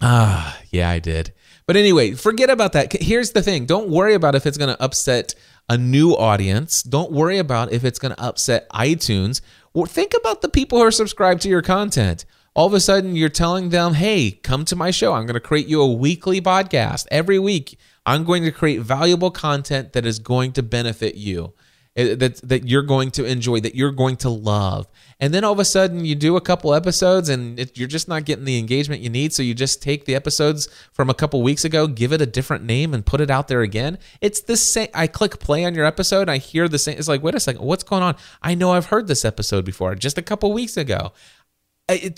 Speaker 1: Ah, yeah, I did. But anyway, forget about that. Here's the thing don't worry about if it's going to upset a new audience. Don't worry about if it's going to upset iTunes. Think about the people who are subscribed to your content. All of a sudden, you're telling them, hey, come to my show. I'm going to create you a weekly podcast. Every week, I'm going to create valuable content that is going to benefit you, eh, that, that you're going to enjoy, that you're going to love and then all of a sudden you do a couple episodes and it, you're just not getting the engagement you need so you just take the episodes from a couple weeks ago give it a different name and put it out there again it's the same i click play on your episode i hear the same it's like wait a second what's going on i know i've heard this episode before just a couple weeks ago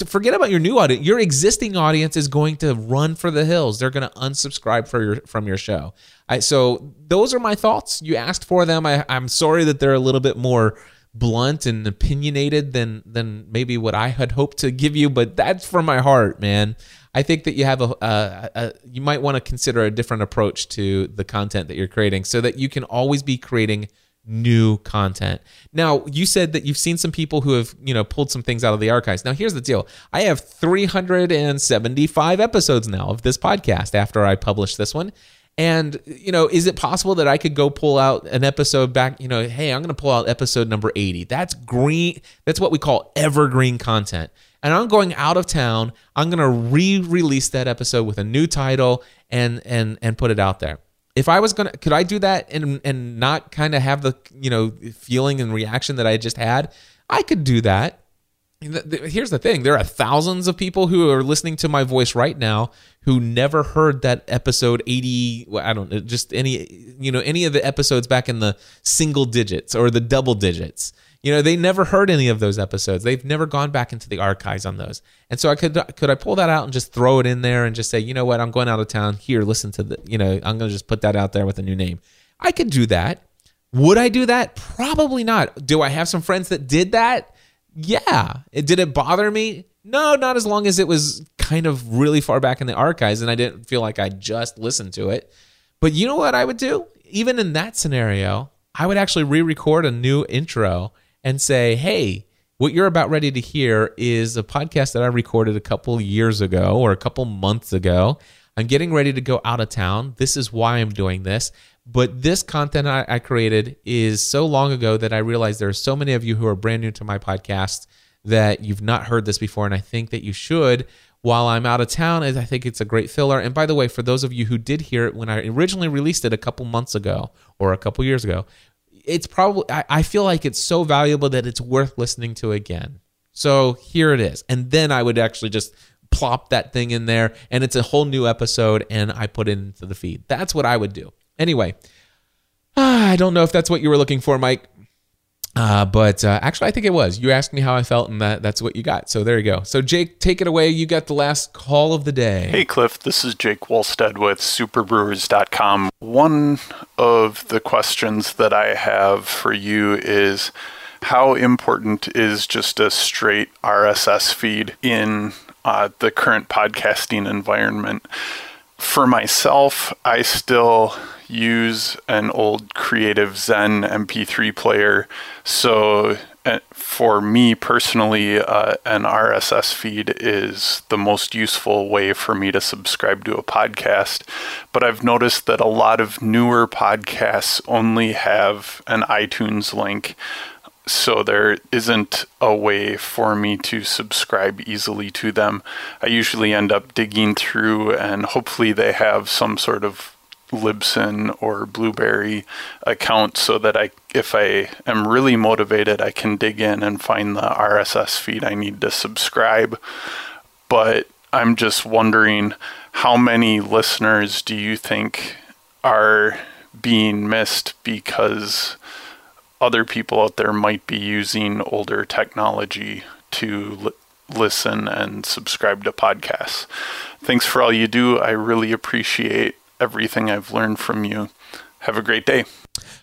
Speaker 1: forget about your new audience. Your existing audience is going to run for the hills. They're going to unsubscribe for your, from your show. I, so those are my thoughts. You asked for them. I, I'm sorry that they're a little bit more blunt and opinionated than than maybe what I had hoped to give you, but that's from my heart, man. I think that you have a, a, a you might want to consider a different approach to the content that you're creating so that you can always be creating new content. Now, you said that you've seen some people who have, you know, pulled some things out of the archives. Now, here's the deal. I have 375 episodes now of this podcast after I published this one. And, you know, is it possible that I could go pull out an episode back, you know, hey, I'm going to pull out episode number 80. That's green. That's what we call evergreen content. And I'm going out of town. I'm going to re-release that episode with a new title and and and put it out there. If I was to could I do that and and not kind of have the, you know, feeling and reaction that I just had? I could do that. Here's the thing. There are thousands of people who are listening to my voice right now who never heard that episode 80 i don't know just any you know any of the episodes back in the single digits or the double digits you know they never heard any of those episodes. They've never gone back into the archives on those. And so i could could i pull that out and just throw it in there and just say you know what? I'm going out of town. Here listen to the you know i'm going to just put that out there with a new name. I could do that. Would i do that? Probably not. Do i have some friends that did that? Yeah. It, did it bother me? No, not as long as it was kind of really far back in the archives and I didn't feel like I just listened to it. But you know what I would do? Even in that scenario, I would actually re record a new intro and say, hey, what you're about ready to hear is a podcast that I recorded a couple years ago or a couple months ago. I'm getting ready to go out of town. This is why I'm doing this. But this content I, I, created is so long ago that I realized there are so many of you who are brand new to my podcast that you've not heard this before. And I think that you should. While I'm out of town, I think it's a great filler. And by the way, for those of you who did hear it when I originally released it a couple months ago or a couple years ago, it's probably, I, I feel like it's so valuable that it's worth listening to again. So here it is. And then I would actually just plop that thing in there and it's a whole new episode and I put it into the feed. That's what I would do. Anyway, <sighs> I don't know if that's what you were looking for, Mike. Uh, but uh, actually, I think it was. You asked me how I felt, and that, that's what you got. So there you go. So, Jake, take it away. You got the last call of the day.
Speaker 9: Hey, Cliff. This is Jake Wolstead with superbrewers.com. One of the questions that I have for you is how important is just a straight RSS feed in uh, the current podcasting environment? For myself, I still use an old Creative Zen MP3 player. So uh, for me personally, uh, an RSS feed is the most useful way for me to subscribe to a podcast. But I've noticed that a lot of newer podcasts only have an iTunes link. So there isn't a way for me to subscribe easily to them. I usually end up digging through, and hopefully, they have some sort of Libsyn or Blubrry account so that I, if I am really motivated, I can dig in and find the RSS feed I need to subscribe. But I'm just wondering how many listeners do you think are being missed because other people out there might be using older technology to li- listen and subscribe to podcasts. Thanks for all you do. I really appreciate everything I've learned from you. Have a great day.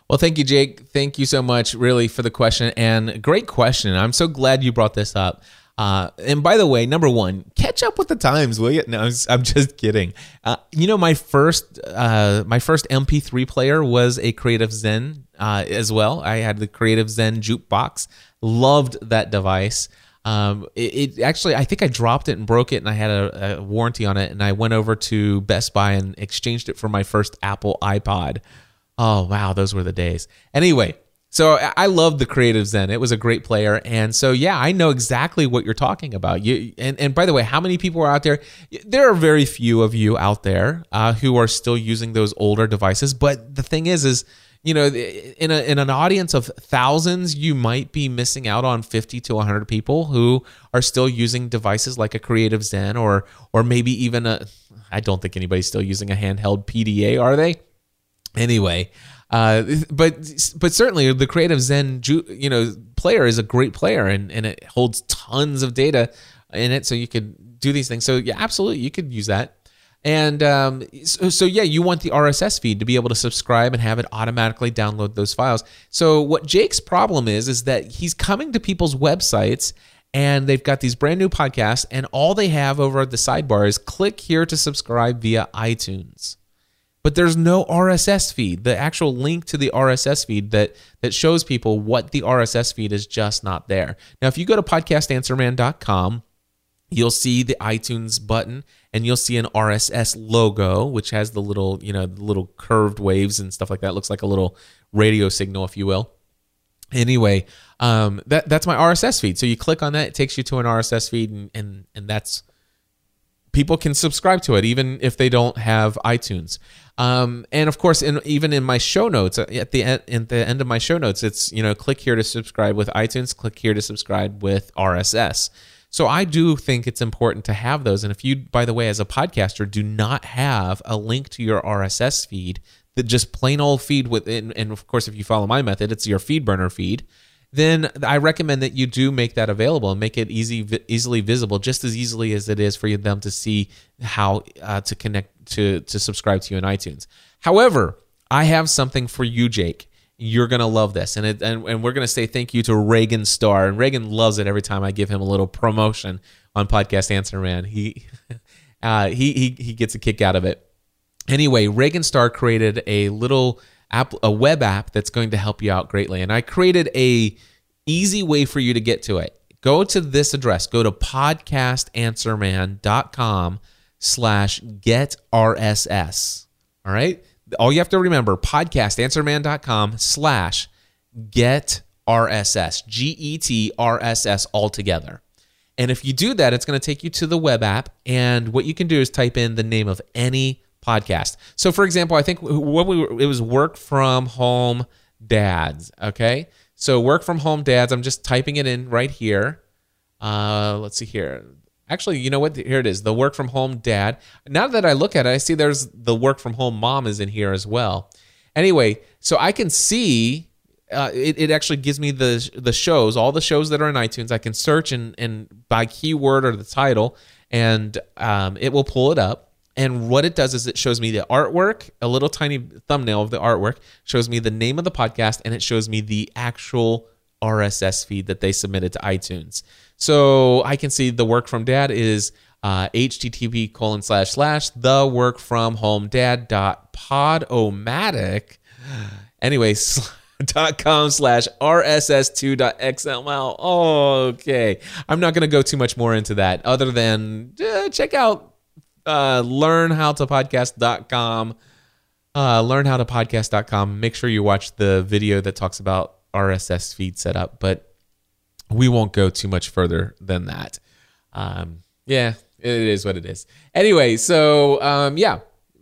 Speaker 1: Well, thank you, Jake. Thank you so much, really, for the question. And great question. I'm so glad you brought this up. Uh, and by the way, number one, catch up with the times, will you? No, I'm, just kidding. Uh, you know, my first uh, my first MP3 player was a Creative Zen uh, as well. I had the Creative Zen jukebox. Loved that device. Um, it, it, actually, I think I dropped it and broke it, and I had a, a, warranty on it. And I went over to Best Buy and exchanged it for my first Apple iPod. Oh wow, those were the days. Anyway, so I love the Creative Zen. It was a great player, and so yeah, I know exactly what you're talking about. You and and by the way, how many people are out there? There are very few of you out there uh, who are still using those older devices. But the thing is, is you know, in a in an audience of thousands, you might be missing out on 50 to 100 people who are still using devices like a Creative Zen or or maybe even a. I don't think anybody's still using a handheld PDA, are they? Anyway. Uh, but but certainly the creative Zen you know player is a great player and, and it holds tons of data in it, so you could do these things. So yeah, absolutely, you could use that. And um, so, so, yeah, you want the RSS feed to be able to subscribe and have it automatically download those files. So what Jake's problem is is that he's coming to people's websites and they've got these brand new podcasts, and all they have over at the sidebar is click here to subscribe via iTunes but there's no RSS feed. The actual link to the RSS feed that that shows people what the RSS feed is just not there. Now, if you go to podcastanswerman.com, you'll see the iTunes button and you'll see an RSS logo, which has the little, you know, the little curved waves and stuff like that. It looks like a little radio signal, if you will. Anyway, um, that that's my RSS feed. So you click on that, it takes you to an RSS feed, and and, and that's people can subscribe to it even if they don't have iTunes. Um, and of course, in, even in my show notes uh, at the end, at the end of my show notes, it's you know click here to subscribe with iTunes, click here to subscribe with RSS. So I do think it's important to have those. And if you, by the way, as a podcaster, do not have a link to your RSS feed, that just plain old feed with, and, and of course, if you follow my method, it's your FeedBurner feed then I recommend that you do make that available and make it easy, easily visible, just as easily as it is for them to see how uh, to connect to to subscribe to you in iTunes. However, I have something for you, Jake. You're gonna love this, and it, and, and we're gonna say thank you to Reagan Star, and Reagan loves it every time I give him a little promotion on Podcast Answer Man. He <laughs> uh, he he he gets a kick out of it. Anyway, Reagan Star created a little app, a web app that's going to help you out greatly. And I created a easy way for you to get to it. Go to this address. Go to podcastanswerman.com slash get RSS. All right. All you have to remember, podcastanswerman.com slash get RSS, G E T R S S all together. And if you do that, it's going to take you to the web app. And what you can do is type in the name of any podcast. So, for example, I think what we were, it was work from home dads. Okay, so work from home dads. I'm just typing it in right here. Uh, let's see here. Actually, you know what? Here it is. The work from home dad. Now that I look at it, I see there's the work from home mom is in here as well. Anyway, so I can see uh, it, it actually gives me the the shows, all the shows that are in iTunes. I can search and and by keyword or the title, and um, it will pull it up. And what it does is it shows me the artwork, a little tiny thumbnail of the artwork, shows me the name of the podcast, and it shows me the actual RSS feed that they submitted to iTunes. So I can see the work from dad is uh, http colon slash slash the work from home dad dot podomatic. Anyways. <laughs> dot com slash rss2 dot xml okay i'm not going to go too much more into that other than uh, check out uh, learn how to learnhowtopodcast.com. Uh, learnhowtopodcast.com. Make sure you watch the video that talks about RSS feed setup, but we won't go too much further than that. Um, yeah, it is what it is. Anyway, so um, yeah,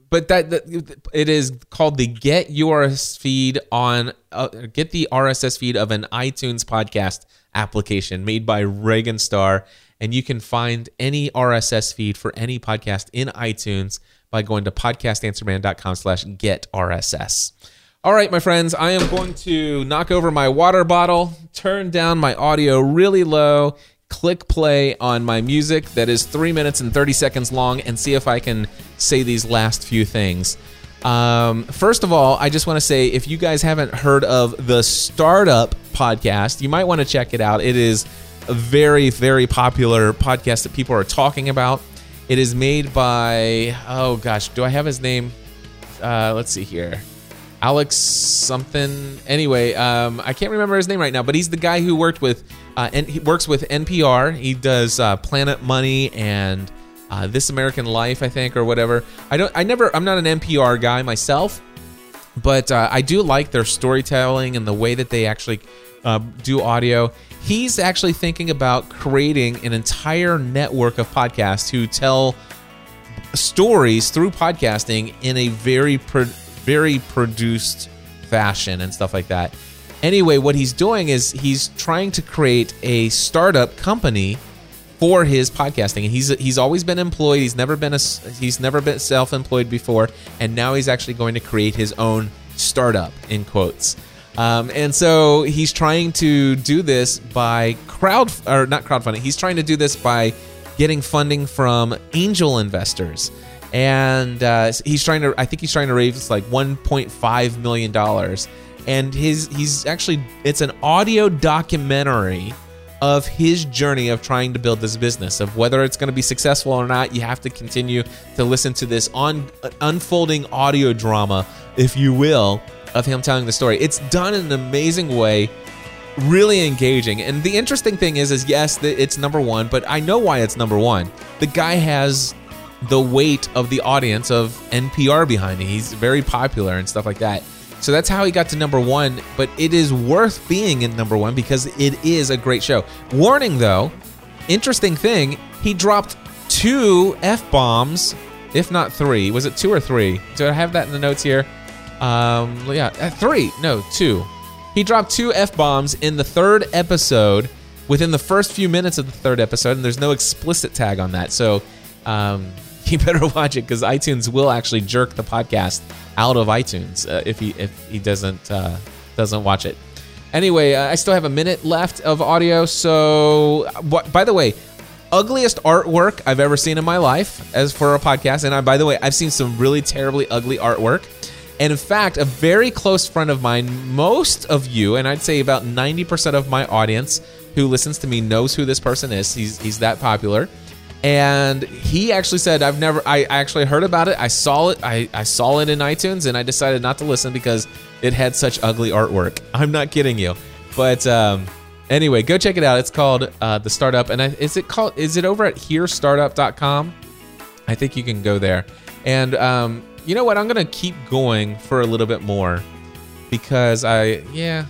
Speaker 1: but that, that it is called the Get URS feed on uh, Get the RSS feed of an iTunes podcast application made by Reagan Star, and you can find any RSS feed for any podcast in iTunes by going to podcastanswerman.com/slash get RSS. All right, my friends, I am going to knock over my water bottle, turn down my audio really low, click play on my music that is three minutes and 30 seconds long, and see if I can say these last few things. Um, first of all, I just want to say if you guys haven't heard of the Startup podcast, you might want to check it out. It is a very, very popular podcast that people are talking about. It is made by, oh gosh, do I have his name? Uh, let's see here. Alex something. Anyway, um, I can't remember his name right now, but he's the guy who worked with, uh, and he works with NPR. He does uh, Planet Money and uh, This American Life, I think, or whatever. I don't. I never. I'm not an NPR guy myself, but uh, I do like their storytelling and the way that they actually uh, do audio. He's actually thinking about creating an entire network of podcasts who tell stories through podcasting in a very very produced fashion and stuff like that. Anyway, what he's doing is he's trying to create a startup company for his podcasting, and he's he's always been employed. He's never been a he's never been self-employed before, and now he's actually going to create his own startup in quotes. Um, and so he's trying to do this by crowd or not crowdfunding. He's trying to do this by getting funding from angel investors and uh, he's trying to. I think he's trying to raise like 1.5 million dollars, and his he's actually it's an audio documentary of his journey of trying to build this business of whether it's going to be successful or not. You have to continue to listen to this on unfolding audio drama if you will of him telling the story. It's done in an amazing way really engaging. And the interesting thing is is yes it's number one but i know why it's number one. The guy has the weight of the audience of NPR behind him. He's very popular and stuff like that. So that's how he got to number one, but it is worth being in number one because it is a great show. Warning though, interesting thing, he dropped two F bombs, if not three. Was it two or three? Do I have that in the notes here? Um, yeah, uh, three. No, two. He dropped two F bombs in the third episode within the first few minutes of the third episode, and there's no explicit tag on that. So, um, <laughs> you better watch it because iTunes will actually jerk the podcast out of iTunes uh, if he if he doesn't uh, doesn't watch it. Anyway, uh, I still have a minute left of audio. So, what, by the way, ugliest artwork I've ever seen in my life as for a podcast. And I, by the way, I've seen some really terribly ugly artwork. And in fact, a very close friend of mine, most of you, and I'd say about 90% of my audience who listens to me knows who this person is. He's, he's that popular and he actually said i've never i actually heard about it. I saw it. I, I saw it in itunes and i decided not to listen because it had such ugly artwork. <laughs> I'm not kidding you. But um, anyway go check it out. It's called uh, the startup. And I, is it called is it over at hearstartup.com i think you can go there. And um, you know what? I'm gonna keep going for a little bit more because i yeah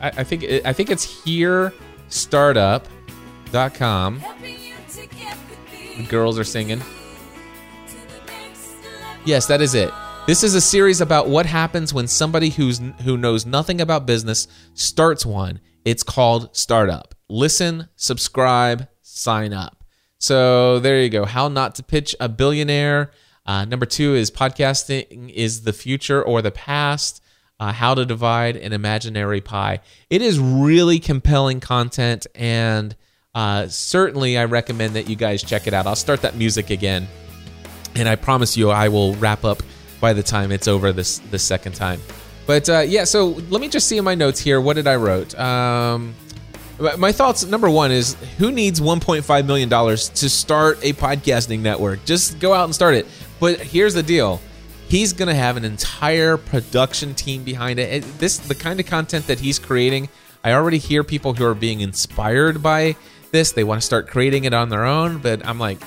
Speaker 1: i, I think it, i think it's hear startup.com girls are singing. Yes, that is it. This is a series about what happens when somebody who's who knows nothing about business starts one. It's called Startup. Listen, subscribe, sign up. So there you go. How not to pitch a billionaire. Uh, number two is podcasting is the future or the past. Uh, how to divide an imaginary pie. It is really compelling content and uh, certainly I recommend that you guys check it out. I'll start that music again, and I promise you I will wrap up by the time it's over this the second time. But uh, yeah, so let me just see in my notes here. What did I wrote? Um, my thoughts number one is who needs 1.5 million dollars to start a podcasting network? Just go out and start it. But here's the deal. He's gonna have an entire production team behind it. This the kind of content that he's creating. I already hear people who are being inspired by this. They want to start creating it on their own. But I'm like,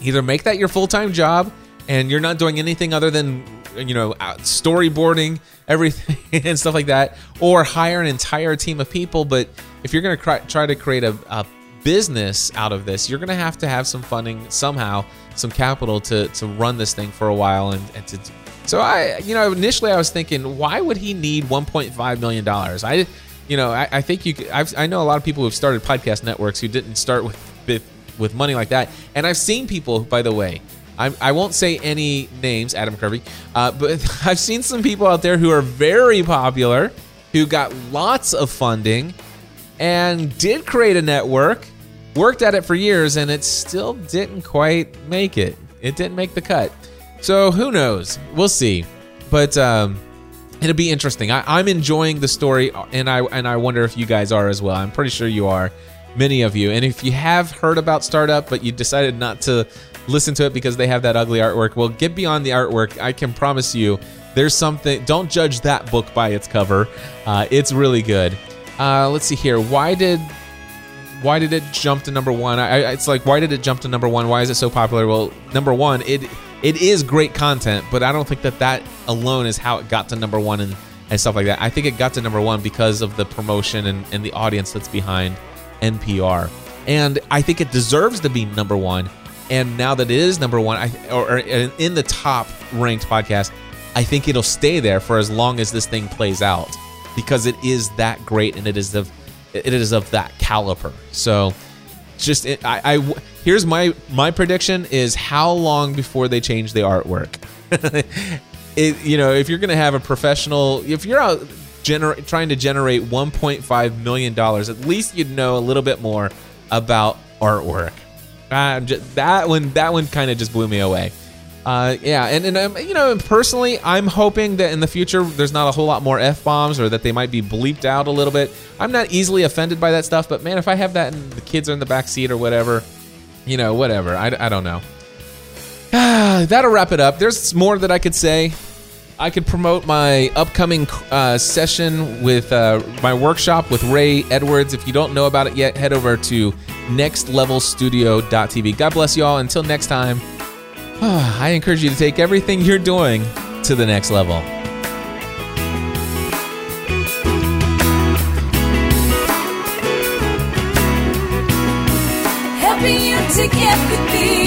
Speaker 1: either make that your full time job and you're not doing anything other than, you know, storyboarding everything <laughs> and stuff like that, or hire an entire team of people. But if you're going to try to create a, a business out of this, you're going to have to have some funding somehow, some capital to to run this thing for a while and, and to. So I, you know, initially I was thinking, why would he need 1.5 million dollars? I, you know, I, I think you. I've, I know a lot of people who've started podcast networks who didn't start with with, money like that, and I've seen people, by the way. I'm, I won't say any names, Adam Curry, uh, but <laughs> I've seen some people out there who are very popular, who got lots of funding, and did create a network, worked at it for years, and it still didn't quite make it. It didn't make the cut. So who knows? We'll see. But um, it'll be interesting. I, I'm enjoying the story, and I and I wonder if you guys are as well. I'm pretty sure you are, many of you. And if you have heard about Startup, but you decided not to listen to it because they have that ugly artwork, well, get beyond the artwork. I can promise you, there's something. Don't judge that book by its cover. Uh, it's really good. Uh, let's see here. Why did why did it jump to number one? I, I, it's like why did it jump to number one? Why is it so popular? Well, number one, it it is great content, but I don't think that that alone is how it got to number one and, and stuff like that. I think it got to number one because of the promotion and, and the audience that's behind NPR, and I think it deserves to be number one. And now that it is number one, I, or, or in the top ranked podcast, I think it'll stay there for as long as this thing plays out because it is that great and it is of it is of that caliber. So just I, I here's my my prediction is how long before they change the artwork. <laughs> it you know if you're gonna have a professional if you're out gener- trying to generate 1.5 million dollars at least you'd know a little bit more about artwork. Uh, just, that one that one kind of just blew me away. Uh, yeah, and and um, you know, personally, I'm hoping that in the future there's not a whole lot more f bombs or that they might be bleeped out a little bit. I'm not easily offended by that stuff, but man, if I have that and the kids are in the back seat or whatever, you know, whatever. I, I don't know. <sighs> That'll wrap it up. There's more that I could say. I could promote my upcoming uh, session with uh, my workshop with Ray Edwards. If you don't know about it yet, head over to nextlevelstudio.tv. God bless you all. Until next time. <sighs> I encourage you to take everything you're doing to the next level.
Speaker 10: Helping you to get the